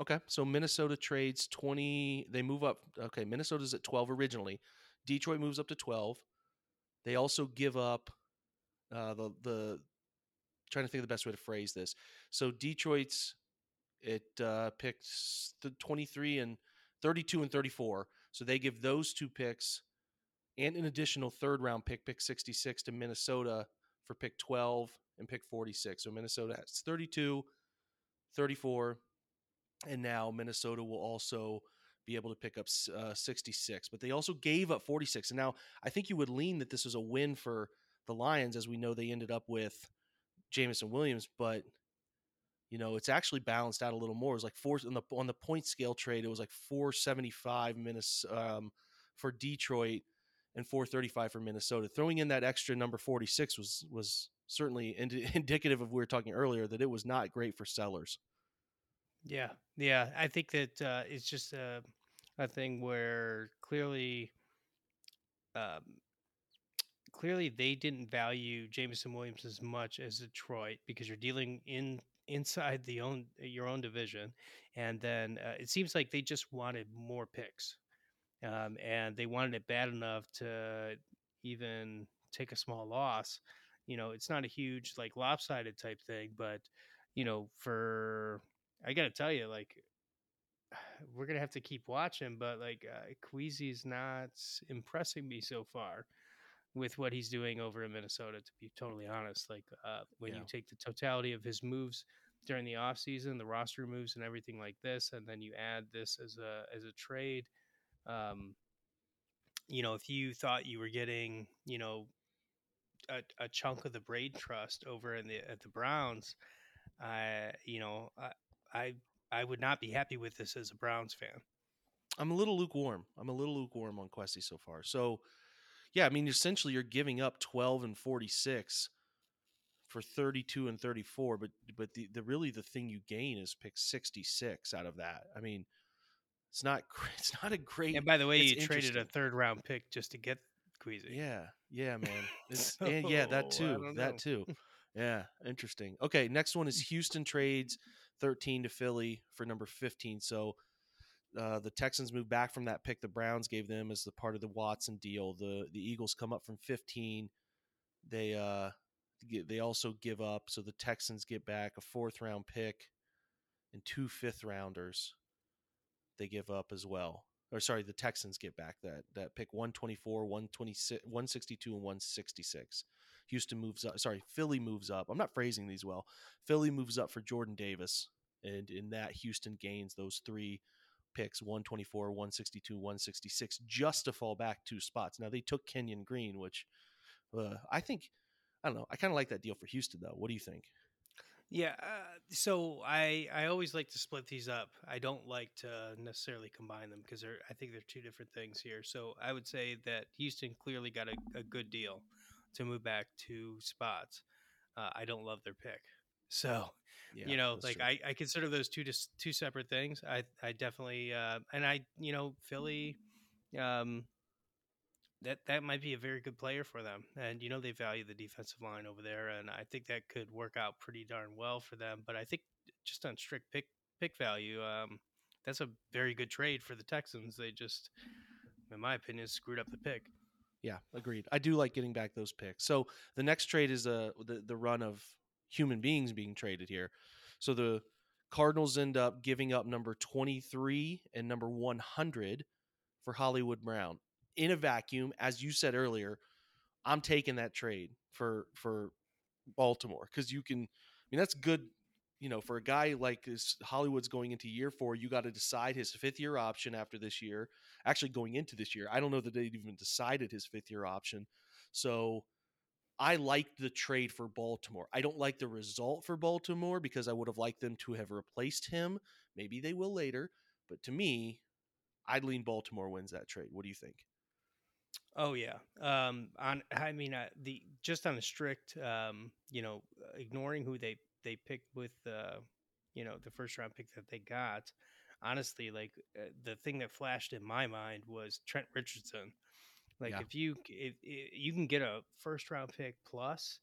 Okay, so Minnesota trades 20. They move up. Okay, Minnesota's at 12 originally. Detroit moves up to 12. They also give up uh, the the. Trying to think of the best way to phrase this. So Detroit's it uh, picked s- the 23 and 32 and 34. So they give those two picks and an additional third round pick, pick 66 to Minnesota for pick 12 and pick 46. So Minnesota has 32, 34, and now Minnesota will also be able to pick up uh, 66. But they also gave up 46. And now I think you would lean that this was a win for the Lions, as we know they ended up with Jameson Williams, but you know it's actually balanced out a little more. It was like four on the on the point scale trade. It was like 475 minutes um, for Detroit and 435 for Minnesota. Throwing in that extra number 46 was was certainly indi- <laughs> indicative of we were talking earlier that it was not great for sellers. Yeah, yeah. I think that uh, it's just a, a thing where clearly, um, clearly they didn't value Jameson Williams as much as Detroit because you're dealing in inside the own your own division, and then uh, it seems like they just wanted more picks, um, and they wanted it bad enough to even take a small loss. You know, it's not a huge like lopsided type thing, but you know, for I got to tell you, like <sighs> we're gonna have to keep watching, but like uh, Kwesi's not impressing me so far with what he's doing over in Minnesota. To be totally honest, like uh, when Yeah. you take the totality of his moves during the offseason, the roster moves and everything like this, and then you add this as a as a trade, um, you know, if you thought you were getting, you know, a, a chunk of the braid trust over in the at the Browns, I, you know, I, I I would not be happy with this as a Browns fan. I'm a little lukewarm. I'm a little lukewarm on Kwesi so far. So, yeah, I mean, essentially, you're giving up 12 and 46 for 32 and 34, but but the, the really the thing you gain is pick 66 out of that. I mean, it's not <laughs> it's not a great. And by the way, you traded a third round pick just to get Kwesi. Yeah, yeah, man. <laughs> It's, and yeah, that too. That too. <laughs> Yeah, interesting. Okay, next one is mm. Houston trades 13 to Philly for number 15. So uh, the Texans moved back from that pick the Browns gave them as the part of the Watson deal. The the Eagles come up from 15. They uh they also give up so the Texans get back a fourth round pick and two fifth rounders. They give up as well. Or sorry, the Texans get back that that pick 124, 126, 162 and 166. Houston moves up. Sorry, Philly moves up. I'm not phrasing these well. Philly moves up for Jordan Davis and in that Houston gains those three picks 124 162 166 just to fall back two spots now they took kenyon green which uh, i think i don't know i kind of like that deal for houston though what do you think Yeah, uh, so I I always like to split these up. I don't like to necessarily combine them because they're I think they're two different things here. So I would say that Houston clearly got a, a good deal to move back two spots. Uh, I don't love their pick, so yeah you know, like true. I, I consider those two just two separate things. I I definitely uh, and I you know Philly, um, that that might be a very good player for them, and you know they value the defensive line over there, and I think that could work out pretty darn well for them. But I think just on strict pick pick value, um, that's a very good trade for the Texans. They just, in my opinion, screwed up the pick. yeah agreed i do like getting back those picks so the next trade is uh, the, the run of human beings being traded here. So the cardinals end up giving up number 23 and number 100 for hollywood brown in a vacuum. As you said earlier i'm taking that trade for for baltimore because you can i mean that's good you know for a guy like this hollywood's going into year four you got to decide his fifth year option after this year actually going into this year. I don't know that they'd even decided his fifth year option. So I liked the trade for Baltimore. I don't like the result for Baltimore because I would have liked them to have replaced him. Maybe they will later, but to me, I'd lean Baltimore wins that trade. What do you think? Oh yeah. Um, on I mean uh, the just on a strict um, you know ignoring who they they picked with uh, you know the first round pick that they got. Honestly, like uh, the thing that flashed in my mind was Trent Richardson. Like Yeah. if you if, if you can get a first round pick plus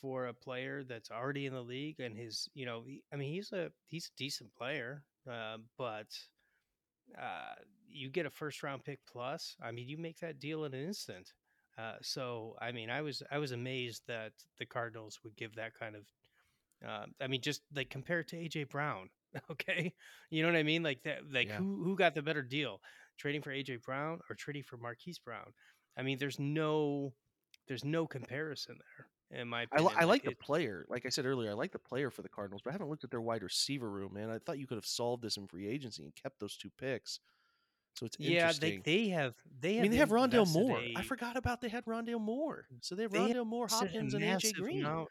for a player that's already in the league and his you know he, I mean he's a he's a decent player, uh, but uh, you get a first round pick plus. I mean, you make that deal in an instant. Uh, so, I mean, I was I was amazed that the Cardinals would give that kind of. Uh, I mean, just like compare it to AJ Brown. <laughs> Okay, you know what I mean? Like that. Like Yeah. who who got the better deal, trading for AJ Brown or trading for Marquise Brown? I mean, there's no there's no comparison there. In my I, opinion, li- I like the it- player. Like I said earlier, I like the player for the Cardinals, but I haven't looked at their wide receiver room, man. I thought you could have solved this in free agency and kept those two picks. So it's yeah, they interesting. they have they I have mean, they have Rondale invested Moore. a- I forgot about they had Rondale Moore. So they have They have Moore, Hopkins, and AJ Green. amount-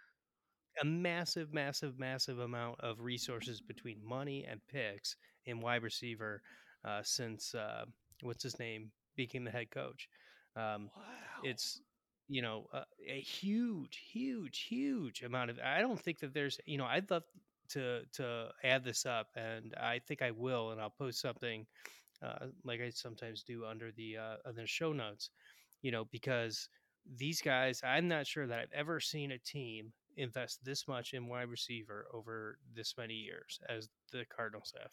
a massive, massive, massive amount of resources between money and picks in wide receiver uh, since uh, what's his name became the head coach. Um, Wow. it's you know uh, a huge, huge, huge amount of. I don't think that there's you know I'd love to to add this up, and I think I will, and I'll post something uh, like I sometimes do under the uh, under the show notes. You know because these guys, I'm not sure that I've ever seen a team invest this much in wide receiver over this many years as the Cardinals have.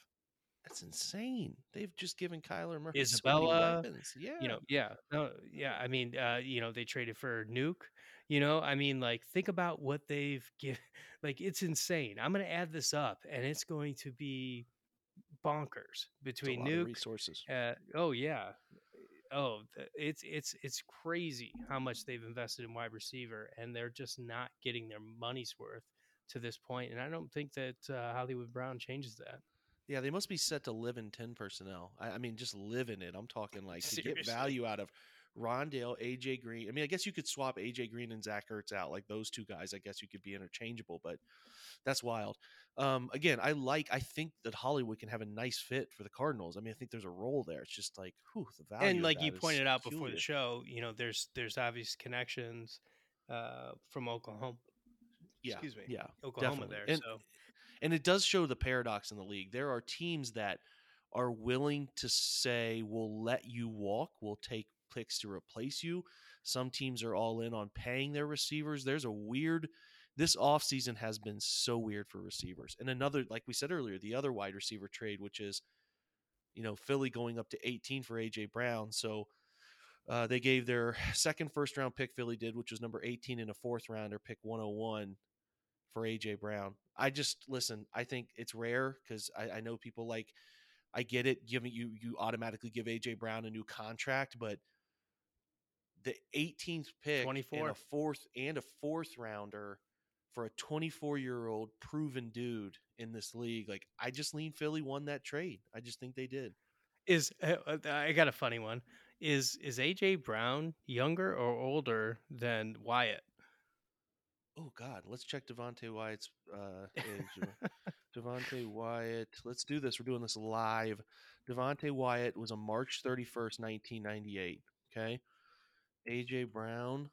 That's insane. They've just given Kyler Murray so Isabella, weapons. Yeah, you know, yeah, no, yeah. I mean, uh, you know, they traded for Nuke. You know, I mean, like, think about what they've given. <laughs> Like, it's insane. I'm going to add this up, and it's going to be bonkers between Nuke resources. Uh, oh yeah, oh, it's it's it's crazy how much they've invested in wide receiver, and they're just not getting their money's worth to this point. And I don't think that uh, Hollywood Brown changes that. Yeah, they must be set to live in ten personnel. I, I mean, just live in it. I'm talking <laughs> like to get value out of Rondale, AJ Green. I mean, I guess you could swap AJ Green and Zach Ertz out. Like those two guys, I guess you could be interchangeable, but that's wild. Um, again, I like. I think that Hollywood can have a nice fit for the Cardinals. I mean, I think there's a role there. It's just like, whew, the value. And like you pointed out before the show, you know, there's there's obvious connections uh, from Oklahoma. Yeah, excuse me. Yeah, Oklahoma definitely. there. And, so, and it does show the paradox in the league. There are teams that are willing to say, "We'll let you walk. We'll take picks to replace you. Some teams are all in on paying their receivers. There's a weird this offseason has been so weird for receivers. And another, like we said earlier, the other wide receiver trade, which is, you know, Philly going up to 18 for AJ Brown. So uh, they gave their <sighs> second first round pick, Philly did, which was number 18 in a fourth rounder, pick 101 for AJ Brown. I just listen, I think it's rare because I, I know people like I get it, giving you you automatically give AJ Brown a new contract, but the 18th pick 24 and a fourth and a fourth rounder for a 24 year old proven dude in this league. Like I just lean Philly won that trade. I just think they did. Is uh, uh I got a funny one. Is is AJ Brown younger or older than Wyatt? Oh God, let's check Devonte Wyatt's uh, age. <laughs> Devonte Wyatt. Let's do this. We're doing this live. Devonte Wyatt was on March 31st, 1998. Okay. AJ Brown,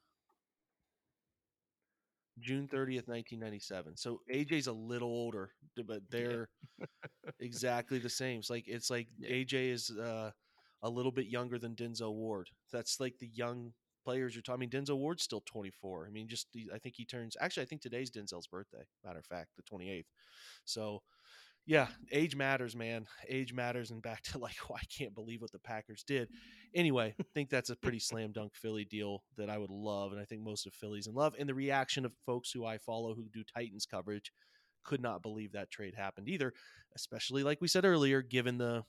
June 30th, 1997. So AJ's a little older, but they're yeah. <laughs> exactly the same. It's like it's like yeah. AJ is uh, a little bit younger than Denzel Ward. That's like the young players you're talking. I mean, Denzel Ward's still 24. I mean, just I think he turns. Actually, I think today's Denzel's birthday. Matter of fact, the 28th. So yeah, age matters, man. Age matters. And back to like, <laughs> oh, I can't believe what the Packers did. Anyway, I think that's a pretty slam dunk Philly deal that I would love. And I think most of Philly's in love. And the reaction of folks who I follow who do Titans coverage could not believe that trade happened either, especially like we said earlier, given the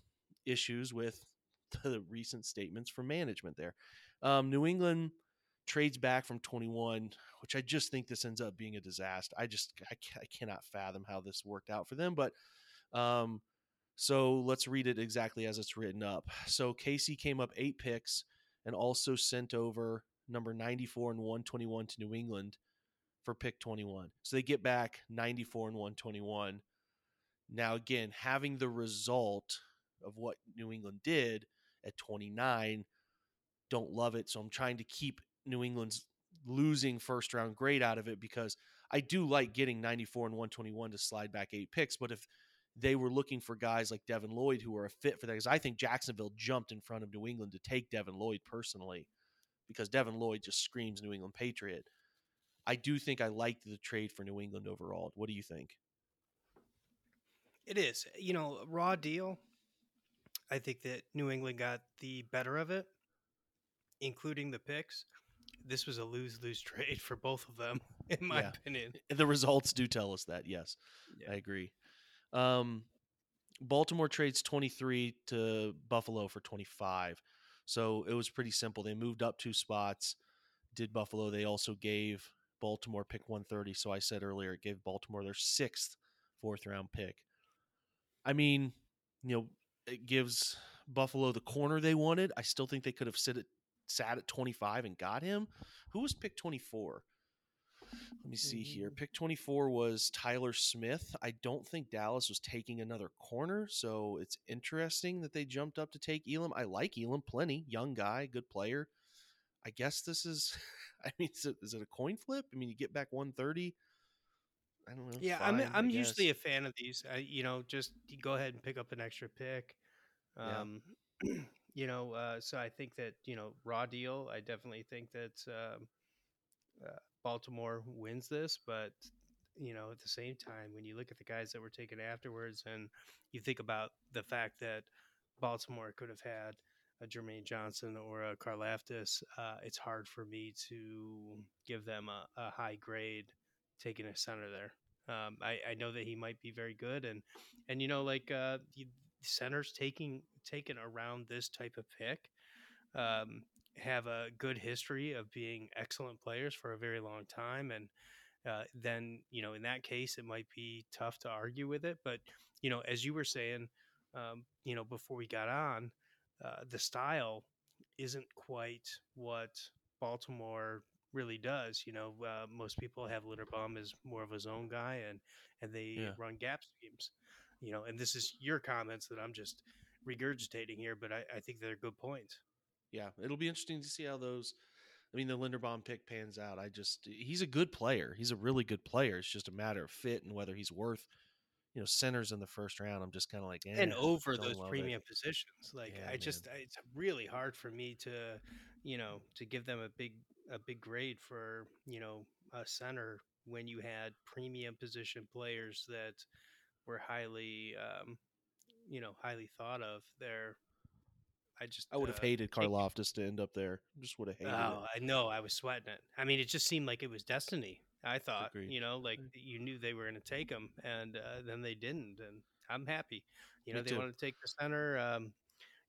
issues with <laughs> the recent statements from management there. Um, New England trades back from 21, which I just think this ends up being a disaster. I just I, I cannot fathom how this worked out for them, but um, so let's read it exactly as it's written up. So Casey came up eight picks and also sent over number 94 and 121 to New England for pick 21. So they get back 94 and 121. Now, again, having the result of what New England did at 29, don't love it. So I'm trying to keep New England's losing first round grade out of it because I do like getting 94 and 121 to slide back eight picks. But if they were looking for guys like Devin Lloyd who are a fit for that. Because I think Jacksonville jumped in front of New England to take Devin Lloyd personally, because Devin Lloyd just screams New England Patriot. I do think I liked the trade for New England overall. What do you think? It is, you know, raw deal. I think that New England got the better of it, including the picks. This was a lose lose trade for both of them, <laughs> in my yeah. opinion. The results do tell us that. Yes, yeah. I agree. Um, Baltimore trades 23 to Buffalo for 25. So it was pretty simple. They moved up two spots. Did Buffalo. They also gave Baltimore pick 130. So I said earlier, it gave Baltimore their sixth fourth round pick. I mean, you know, it gives Buffalo the corner they wanted. I still think they could have sit at, sat at 25 and got him. Who was pick 24? Let me see here. Mm-hmm. Pick 24 was Tyler Smith. I don't think Dallas was taking another corner, so it's interesting that they jumped up to take Elam. I like Elam plenty. Young guy, good player. I guess this is, <laughs> I mean, is it, is it a coin flip? I mean, you get back 130. I don't know. Yeah, fine, I'm I'm usually a fan of these. I, you know, just go ahead and pick up an extra pick. Um, yeah. <clears throat> you know, uh, so I think that you know, raw deal. I definitely think that um, uh, Baltimore wins this, but you know, at the same time, when you look at the guys that were taken afterwards, and you think about the fact that Baltimore could have had a Jermaine Johnson or a Karlaftis, uh, it's hard for me to give them a, a high grade taking a center there. Um, I, I, know that he might be very good, and and you know, like uh, centers taking taken around this type of pick um, have a good history of being excellent players for a very long time, and uh, then you know, in that case, it might be tough to argue with it. But you know, as you were saying, um, you know, before we got on, uh, the style isn't quite what Baltimore really does. You know, uh, most people have Linderbaum as more of a zone guy, and and they yeah. run gap schemes. You know, and this is your comments that I'm just regurgitating here, but I, I think they're good points. Yeah, it'll be interesting to see how those. I mean, the Linderbaum pick pans out. I just he's a good player. He's a really good player. It's just a matter of fit and whether he's worth you know centers in the first round i'm just kind of like eh, and over those premium it. positions like yeah, i man. just it's really hard for me to you know to give them a big a big grade for you know a center when you had premium position players that were highly um you know highly thought of there I just I would have uh, hated Karlaftis to end up there. Just would have hated oh, it. I know. I was sweating it. I mean, it just seemed like it was destiny. I thought, Agreed. you know, like you knew they were going to take him, and uh, then they didn't, and I'm happy. You know, Me they want to take the center. Um,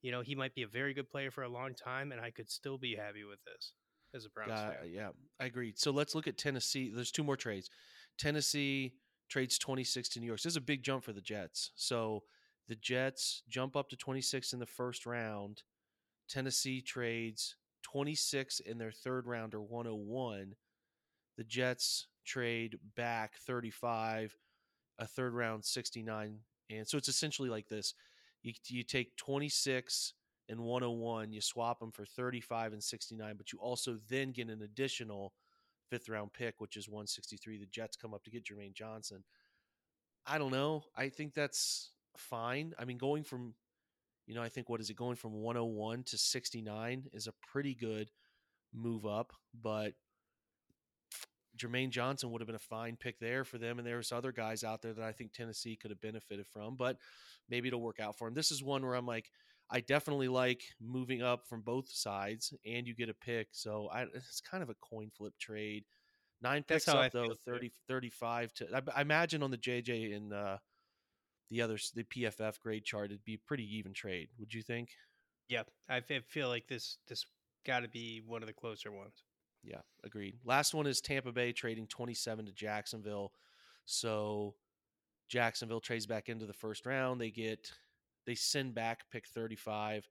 you know, he might be a very good player for a long time, and I could still be happy with this as a Browns fan. Yeah, I agree. So let's look at Tennessee. There's two more trades. Tennessee trades 26 to New York. So this is a big jump for the Jets. So the Jets jump up to 26 in the first round. Tennessee trades 26 in their third round or 101 the Jets trade back 35, a third round 69. And so it's essentially like this you, you take 26 and 101, you swap them for 35 and 69, but you also then get an additional fifth round pick, which is 163. The Jets come up to get Jermaine Johnson. I don't know. I think that's fine. I mean, going from, you know, I think what is it going from 101 to 69 is a pretty good move up, but Jermaine Johnson would have been a fine pick there for them. And there's other guys out there that I think Tennessee could have benefited from, but maybe it'll work out for him. This is one where I'm like, I definitely like moving up from both sides and you get a pick. So I, it's kind of a coin flip trade. Nine picks up though, 30, 35 to, I, I, imagine on the JJ and uh, the other the PFF grade chart, it'd be pretty even trade. Would you think? Yeah. I feel like this, this got to be one of the closer ones. Yeah, agreed. Last one is Tampa Bay trading 27 to Jacksonville. So Jacksonville trades back into the first round. They get they send back pick 35.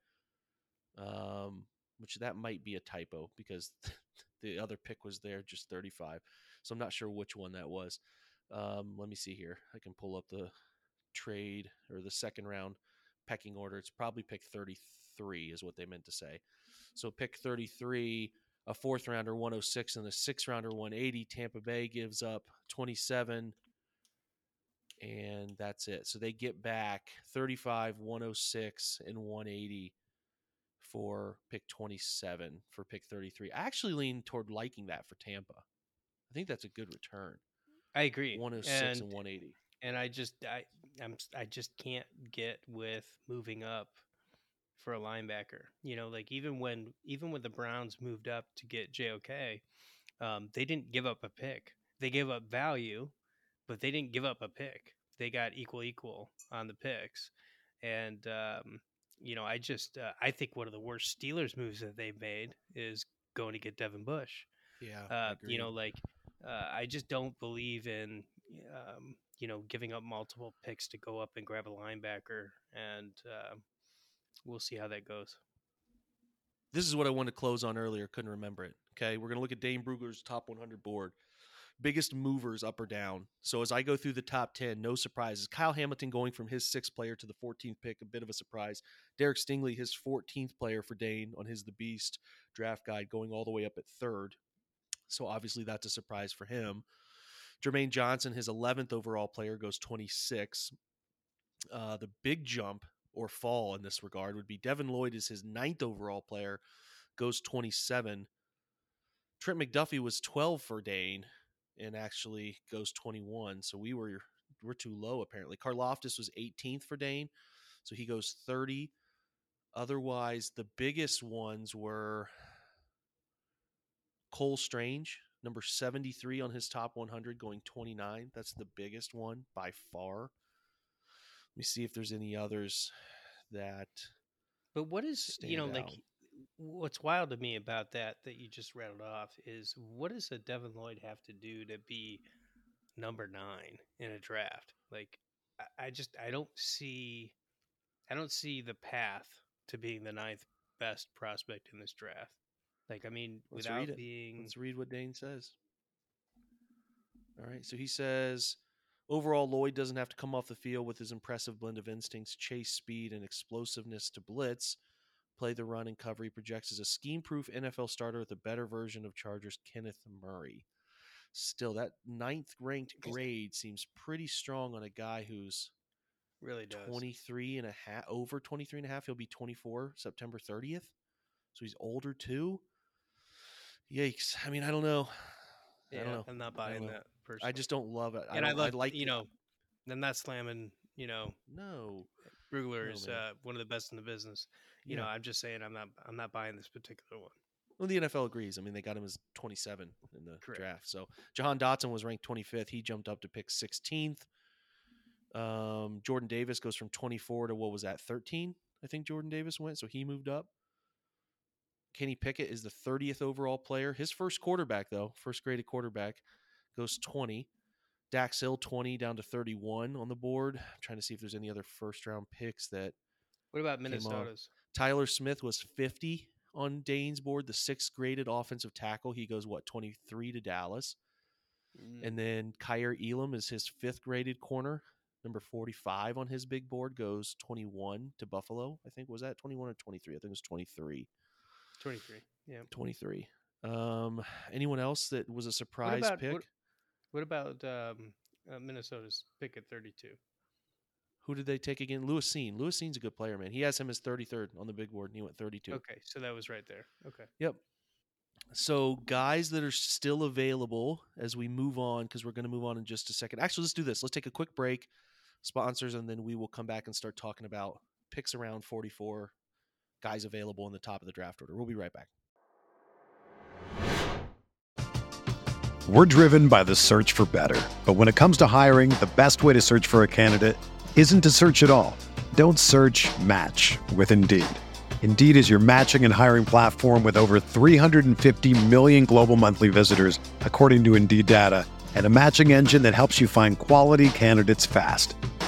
Um, which that might be a typo because <laughs> the other pick was there just 35. So I'm not sure which one that was. Um, let me see here. I can pull up the trade or the second round pecking order. It's probably pick 33 is what they meant to say. So pick 33 a fourth rounder 106 and a sixth rounder 180. Tampa Bay gives up 27 and that's it. So they get back 35, 106 and 180 for pick 27 for pick 33. I actually lean toward liking that for Tampa. I think that's a good return. I agree. 106 and, and 180. And I just I I'm I just can't get with moving up for a linebacker. You know, like even when even when the Browns moved up to get JOK, um, they didn't give up a pick. They gave up value, but they didn't give up a pick. They got equal equal on the picks, and um, you know, I just uh, I think one of the worst Steelers moves that they've made is going to get Devin Bush. Yeah, uh, you know, like uh, I just don't believe in um, you know giving up multiple picks to go up and grab a linebacker and uh, we'll see how that goes. This is what I wanted to close on earlier. Couldn't remember it. Okay, we're gonna look at Dane Brugler's top 100 board. Biggest movers up or down. So as I go through the top 10, no surprises. Kyle Hamilton going from his sixth player to the 14th pick, a bit of a surprise. Derek Stingley, his 14th player for Dane on his The Beast draft guide, going all the way up at third. So obviously that's a surprise for him. Jermaine Johnson, his 11th overall player, goes 26. Uh, the big jump or fall in this regard would be Devin Lloyd is his ninth overall player, goes 27. Trent McDuffie was 12 for Dane and actually goes 21. So we were we're too low apparently. Karlaftis was 18th for Dane, so he goes 30. Otherwise, the biggest ones were Cole Strange, number 73 on his top 100, going 29. That's the biggest one by far. Let me see if there's any others that. But what is you know stand like what's wild to me about that that you just rattled off is what does a Devin Lloyd have to do to be number nine in a draft? Like I, I just I don't see I don't see the path to being the ninth best prospect in this draft. Like I mean, Let's without read it. being Let's read what Dane says. All right. So he says overall, Lloyd doesn't have to come off the field with his impressive blend of instincts, chase speed, and explosiveness to blitz, play the run and cover. He projects as a scheme proof NFL starter with a better version of Chargers Kenneth Murray. Still, that ninth ranked grade seems pretty strong on a guy who's really does. 23 and a half, over 23 and a half. He'll be 24 September 30th. So he's older too. Yikes. I mean, I don't know. I don't know. I'm not buying that personally. I just don't love it. and I don't- love like you know, I'm not slamming. You know, No. Brugler is uh, one of the best in the business. You know, I'm just saying I'm not I'm not buying this particular one. Well, the NFL agrees. I mean, they got him as 27 in the Correct. draft. So Jahan Dotson was ranked 25th. He jumped up to pick 16th. Um, Jordan Davis goes from 24 to what was that, 13? I think Jordan Davis went. So he moved up. Kenny Pickett is the 30th overall player. His first quarterback, though, first graded quarterback, goes 20. Dax Hill 20 down to 31 on the board. I'm trying to see if there's any other first round picks that What about. Minnesota's? Tyler Smith was 50 on Dane's board, the sixth graded offensive tackle. He goes, what, 23 to Dallas. Mm, And then Kaiir Elam is his fifth graded corner. Number 45 on his big board goes 21 to Buffalo. I think was that 21 or 23? I think it was 23. 23. Yeah. 23. Um, anyone else that was a surprise what about- pick? what- What about um, uh, Minnesota's pick at 32? Who did they take again? Lewis Cine. Lewis Cine's a good player, man. He has him as 33rd on the big board, and he went 32. Okay, so that was right there. Okay. Yep. So, guys that are still available as we move on, because we're going to move on in just a second. Actually, let's do this. Let's take a quick break, sponsors, and then we will come back and start talking about picks around 44, guys available in the top of the draft order. We'll be right back. We're driven by the search for better. But when it comes to hiring, the best way to search for a candidate isn't to search at all. Don't search match with Indeed. Indeed is your matching and hiring platform with over 350 million global monthly visitors, according to Indeed data, and a matching engine that helps you find quality candidates fast.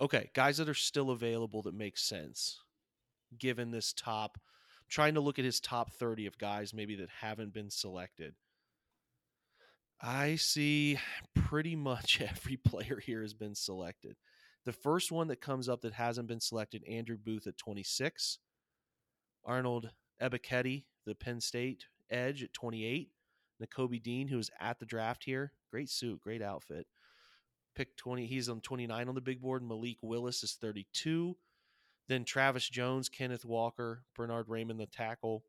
Okay, guys that are still available that make sense given this top. I'm trying to look at his top 30 of guys maybe that haven't been selected. I see <sighs> pretty much <laughs> every player here has been selected. The first one that comes up that hasn't been selected, Andrew Booth at 26, Arnold Ebiketie, the Penn State edge at 28, Nakobe Dean, who is at the draft here, great suit, great outfit. Pick 20. He's on 29 on the big board. Malik Willis is 32. Then Travis Jones, Kenneth Walker, Bernhard Raimann, the tackle,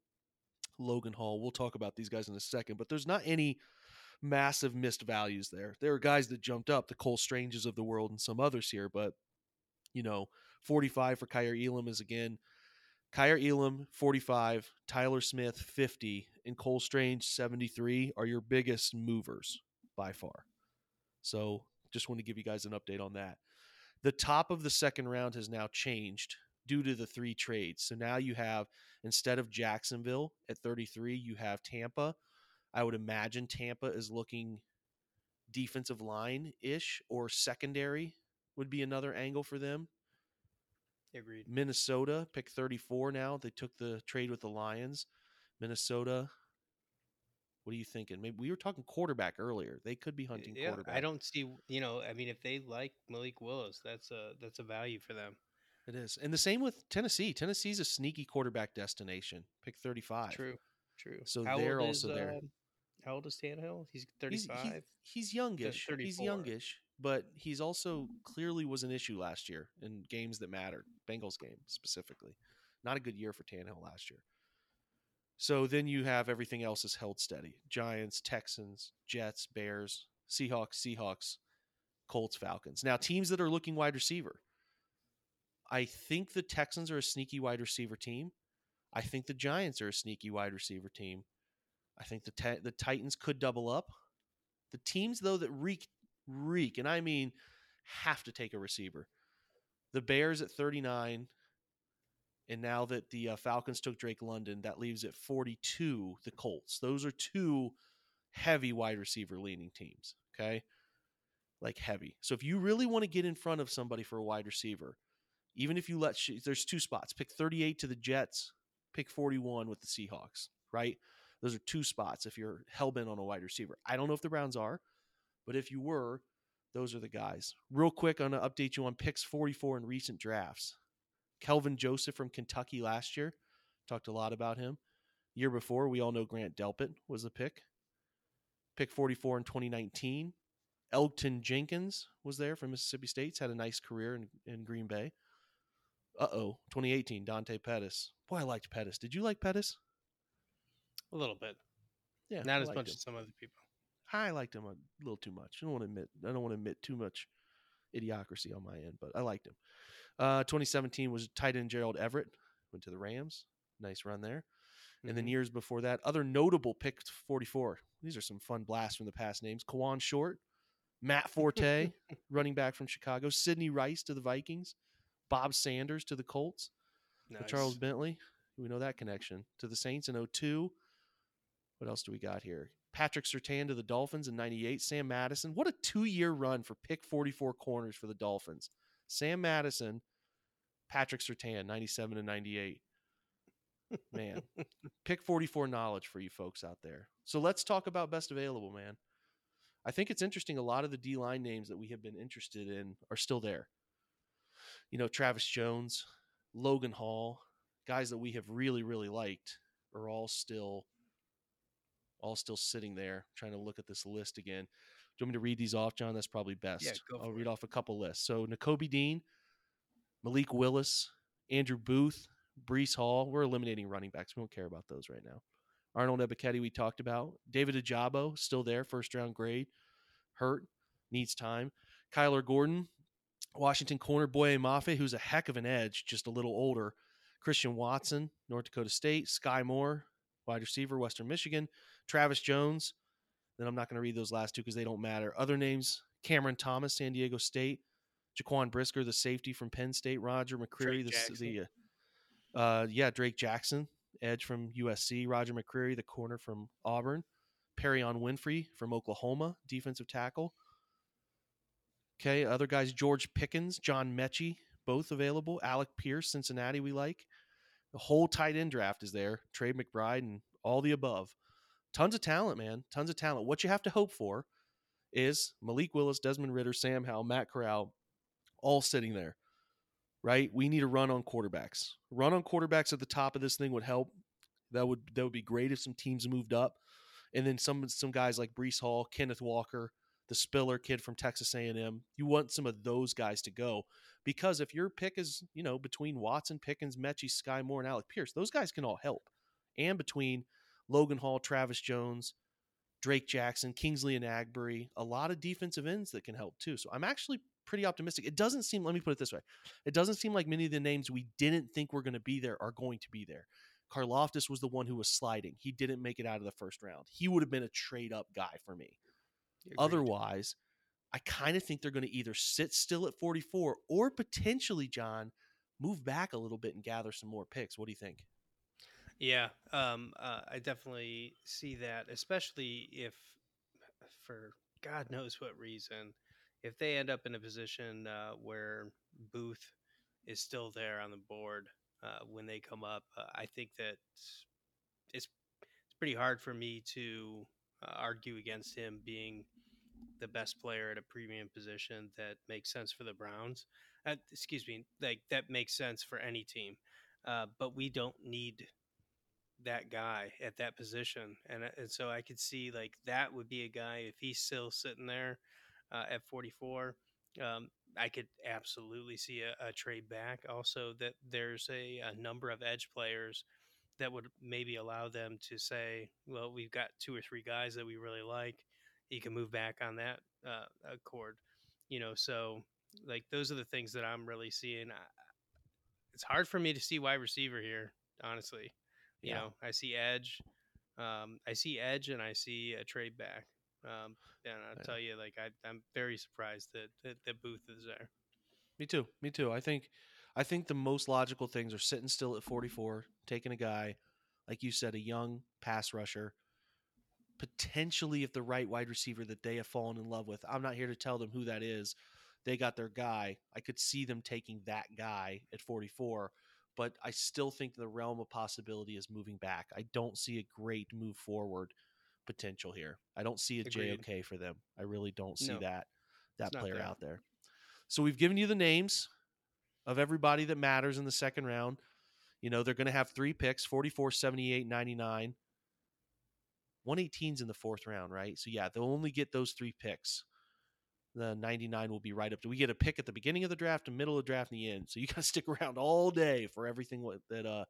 Logan Hall. We'll talk about these guys in a second, but there's not any massive missed values there. There are guys that jumped up, the Cole Stranges of the world and some others here, but you know, 45 for Kaiir Elam is again Kaiir Elam 45, Tyler Smith 50, and Cole Strange 73 are your biggest movers by far. So just want to give you guys an update on that. The top of the second round has now changed due to the three trades. So now you have instead of Jacksonville at 33, you have Tampa. I would imagine Tampa is looking defensive line ish or secondary would be another angle for them. Agreed. Minnesota pick 34 now. They took the trade with the Lions. Minnesota. What are you thinking? Maybe we were talking quarterback earlier. They could be hunting yeah, quarterback. I don't see. You know, I mean, if they like Malik Willis, that's a that's a value for them. It is, and the same with Tennessee. Tennessee's a sneaky quarterback destination. Pick 35. True. True. So How they're also is, there. uh, how old is Tannehill? He's He's- thirty-five. He's, he's youngish. He's youngish, but he's also clearly was an issue last year in games that mattered. Bengals game specifically. Not a good year for Tannehill last year. So then you have everything else is held steady. Giants, Texans, Jets, Bears, Seahawks, Seahawks, Colts, Falcons. Now teams that are looking wide receiver. I think the Texans are a sneaky wide receiver team. I think the Giants are a sneaky wide receiver team. I think the the Titans could double up. The teams though that reek reek, and I mean have to take a receiver. The Bears at 39, and now that the uh, Falcons took Drake London, that leaves at 42 the Colts. Those are two heavy wide receiver leaning teams. Okay, like heavy. So if you really want to get in front of somebody for a wide receiver, even if you let sh- there's two spots, pick 38 to the Jets, pick 41 with the Seahawks. Right, those are two spots if you're hell bent on a wide receiver. I don't know if the Browns are, but if you were, those are the guys. Real quick, I'm going to update you on picks 44 in recent drafts. Kelvin Joseph from Kentucky last year. Talked a lot about him. Year before, we all know Grant Delpit was a pick. Pick 44 in 2019. Elgton Jenkins was there from Mississippi State's had a nice career in, in Green Bay. Uh oh, 2018, Dante Pettis. Boy, I liked Pettis. Did you like Pettis? a little bit, Yeah, not I as much him. as some other people. I liked him a little too much. I don't want to admit I don't want to admit too much idiocracy on my end, but I liked him. Uh, 2017 was tight end Gerald Everett went to the Rams. Nice run there. And then Mhm. years before that, other notable picks 44. These are some fun blasts from the past names. Kawann Short, Matt Forte, <laughs> running back from Chicago, Sidney Rice to the Vikings, Bob Sanders to the Colts, LeCharles Bentley. We know that connection to the Saints in 02. What else do we got here? Patrick Surtain to the Dolphins in 98. Sam Madison. What a two year run for pick 44 corners for the Dolphins. Sam Madison, Patrick Surtain, 97 and 98. Man, <laughs> pick 44 knowledge for you folks out there. So let's talk about best available, man. I think it's interesting. A lot of the D line names that we have been interested in are still there. You know, Travis Jones, Logan Hall, guys that we have really, really liked are all still all still sitting there trying to look at this list again. Do you want me to read these off, John? That's probably best. go I'll read it. off a couple lists. So Nakobe Dean, Malik Willis, Andrew Booth, Breece Hall. We're eliminating running backs. We don't care about those right now. Arnold Ebiketie, we talked about. David Ojabo, still there, first round grade. Hurt, needs time. Kyler Gordon, Washington corner, Boye Mafe, who's a heck of an edge, just a little older. Christian Watson, North Dakota State. Skyy Moore, wide receiver, Western Michigan. Travis Jones. Then I'm not going to read those last two because they don't matter. Other names Cameron Thomas, San Diego State. Jaquan Brisker, the safety from Penn State. Roger McCreary, Drake the, the uh, uh, yeah, Drake Jackson, edge from USC. Roger McCreary, the corner from Auburn. Perrion Winfrey from Oklahoma, defensive tackle. Okay, other guys George Pickens, John Metchie, both available. Alec Pierce, Cincinnati, we like. The whole tight end draft is there. Trey McBride and all the above. Tons of talent, man. Tons of talent. What you have to hope for is Malik Willis, Desmond Ridder, Sam Howell, Matt Corral, all sitting there. Right? We need a run on quarterbacks. Run on quarterbacks at the top of this thing would help. That would that would be great if some teams moved up. And then some some guys like Breece Hall, Kenneth Walker, the Spiller kid from Texas A&M. You want some of those guys to go because if your pick is, you know, between Watson, Pickens, Metchie, Skyy Moore, and Alec Pierce, those guys can all help. And between Logan Hall, Travis Jones, Drake Jackson, Kingsley Enagbare, a lot of defensive ends that can help too. So I'm actually pretty optimistic. It doesn't seem, let me put it this way, it doesn't seem like many of the names we didn't think were going to be there are going to be there. Karlaftis was the one who was sliding. He didn't make it out of the first round. He would have been a trade up guy for me. Agreed. Otherwise, I kind of think they're going to either sit still at 44 or potentially, John, move back a little bit and gather some more picks. What do you think? Yeah, um, uh, I definitely see that, especially if, for God knows what reason, if they end up in a position uh, where Booth is still there on the board uh, when they come up, uh, I think that it's it's pretty hard for me to uh, argue against him being the best player at a premium position that makes sense for the Browns. Uh, excuse me, like that makes sense for any team. Uh, but we don't need that guy at that position, and uh, and so I could see like that would be a guy if he's still sitting there uh, at 44. Um, I could absolutely see a, a, trade back. Also, that there's a, a, number of edge players that would maybe allow them to say, "Well, we've got two or three guys that we really like. You can move back on that uh, accord." You know, so like those are the things that I'm really seeing. It's hard for me to see wide receiver here, honestly. You yeah. know, I see edge, um, I see edge, and I see a trade back. Um, and I'll tell you, like I, I'm very surprised that, that that Booth is there. Me too. Me too. I think, I think the most logical things are sitting still at 44, taking a guy, like you said, a young pass rusher, potentially if the right wide receiver that they have fallen in love with. I'm not here to tell them who that is. They got their guy. I could see them taking that guy at 44 but I still think the realm of possibility is moving back. I don't see a great move forward potential here. I don't see a Agreed. JOK for them. I really don't see no, that that player there. out there. So we've given you the names of everybody that matters in the second round. You know, they're going to have three picks 44, 78, 99. 118's in the fourth round, right? So, yeah, they'll only get those three picks the 99 will be right up to we get a pick at the beginning of the draft the middle of the draft and the end. So you <laughs> got to stick around all day for everything that uh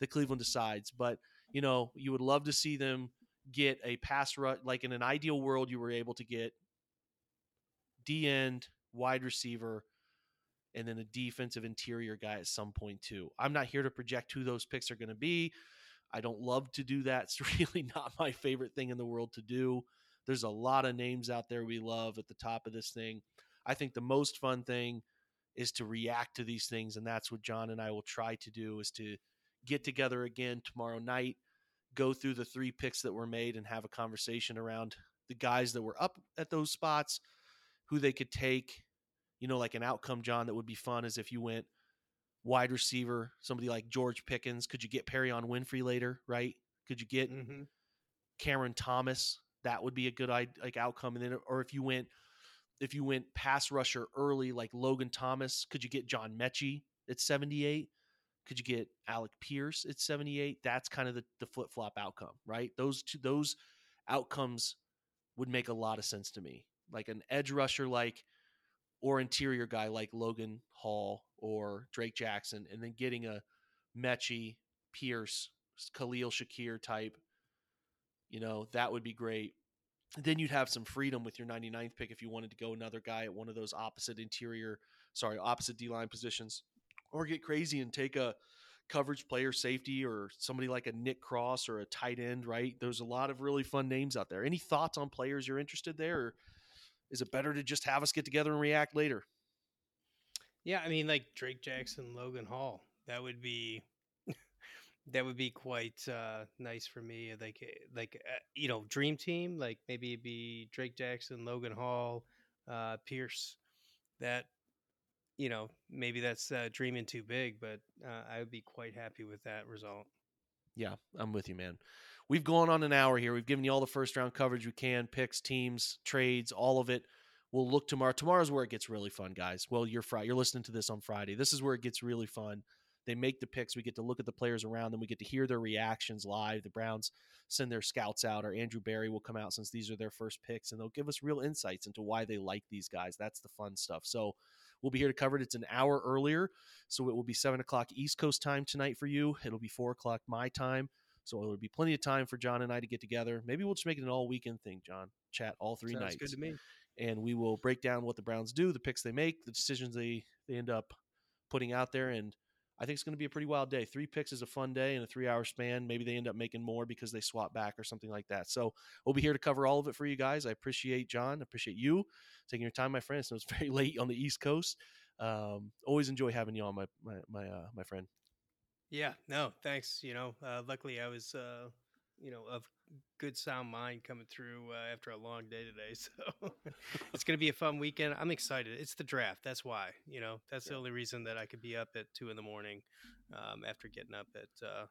that cleveland decides. But you know you would love to see them get a pass rush like in an ideal world you were able to get d end wide receiver and then a defensive interior guy at some point too. I'm not here to project who those picks are going to be. I don't love to do that. <laughs> It's really not my favorite thing in the world to do there's a lot of names out there we love at the top of this thing. I think the most fun thing is to react to these things, and that's what John and I will try to do is to get together again tomorrow night, go through the three picks that were made, and have a conversation around the guys that were up at those spots, who they could take. You know, like an outcome, John, that would be fun is if you went wide receiver, somebody like George Pickens. Could you get Perrion Winfrey later, right? Could you get mm-hmm. Cameron Thomas? That would be a good like outcome. And then, or if you went, if you went pass rusher early, like Logan Thomas, could you get John Metchie at 78? Could you get Alec Pierce at 78? That's kind of the, the flip flop outcome, right? Those two, those outcomes would make a lot of sense to me. Like an edge rusher, like, or interior guy like Logan Hall or Drake Jackson, and then getting a Metchie, Pierce, Khalil Shakir type you know, that would be great. Then you'd have some freedom with your 99th pick if you wanted to go another guy at one of those opposite interior, sorry, opposite D line positions, or get crazy and take a coverage player safety or somebody like a Nick Cross or a tight end, right? There's a lot of really fun names out there. Any thoughts on players you're interested there? Or is it better to just have us get together and react later? Yeah, I mean, like Drake Jackson, Logan Hall. That would be that would be quite uh, nice for me. Like, eh, like uh, you know, dream team. Like maybe it'd be Drake Jackson, Logan Hall, uh, Pierce. That you know, maybe that's uh, dreaming too big, but uh, I would be quite happy with that result. Yeah, I'm with you, man. We've gone on an hour here. We've given you all the first round coverage we can, picks, teams, trades, all of it. We'll look tomorrow. Tomorrow's where it gets really fun, guys. Well, you're Friday. You're listening to this on Friday. This is where it gets really fun They make the picks. We get to look at the players around them. We get to hear their reactions live. The Browns send their scouts out, or Andrew Berry will come out since these are their first picks, and they'll give us real insights into why they like these guys. That's the fun stuff. So we'll be here to cover it. It's an hour earlier, so it will be seven o'clock East Coast time tonight for you. It'll be four o'clock my time. So it'll be plenty of time for John and I to get together. Maybe we'll just make it an all weekend thing, John. Chat all three Sounds nights. good to me. And we will break down what the Browns do, the picks they make, the decisions they, they end up putting out there. And I think it's going to be a pretty wild day. Three picks is a fun day in a three hour span. Maybe they end up making more because they swap back or something like that. So we'll be here to cover all of it for you guys. I appreciate John. I appreciate you taking your time, my friends. It was <laughs> very late on the East Coast. Um, always enjoy having you on, my my my, uh, my friend. Yeah, no, thanks. You know, uh, luckily I was, uh, you know, of good sound mind coming through uh, after a long day today. <laughs> So <laughs> it's going to be a fun weekend. I'm excited. It's the draft. That's why, you know, that's the only reason that I could be up at two in the morning um, after getting up at uh,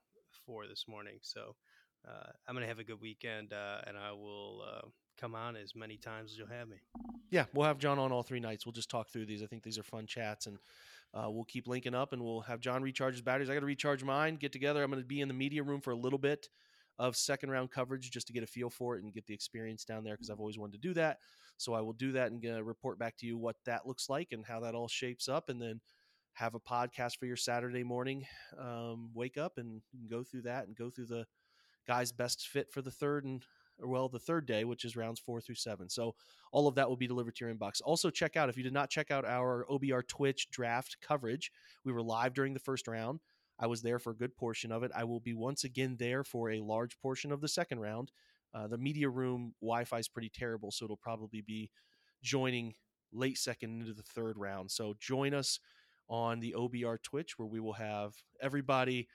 four this morning. So uh, I'm going to have a good weekend uh, and I will uh, come on as many times as you'll have me. Yeah, we'll have John on all three nights. We'll just talk through these. I think these are fun chats, and uh, we'll keep linking up, and we'll have John recharge his batteries. I got to recharge mine. Get together. I'm going to be in the media room for a little bit of second round coverage just to get a feel for it and get the experience down there because I've always wanted to do that. So I will do that and uh, report back to you what that looks like and how that all shapes up, and then have a podcast for your Saturday morning. Um, wake up and go through that and go through the guys best fit for the third and or well the third day which is rounds four through seven so all of that will be delivered to your inbox also check out if you did not check out our obr twitch draft coverage we were live during the first round i was there for a good portion of it i will be once again there for a large portion of the second round uh, the media room wi-fi is pretty terrible so it'll probably be joining late second into the third round so join us on the obr twitch where we will have everybody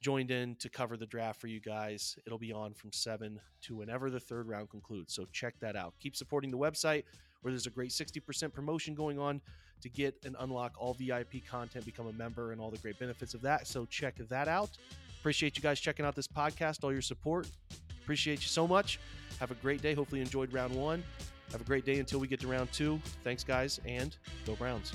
joined in to cover the draft for you guys. It'll be on from 7 to whenever the third round concludes. So check that out. Keep supporting the website where there's a great 60% promotion going on to get and unlock all VIP content, become a member, and all the great benefits of that. So check that out. Appreciate you guys checking out this podcast, all your support. Appreciate you so much. Have a great day. Hopefully, you enjoyed round one. Have a great day until we get to round two. Thanks, guys, and go Browns.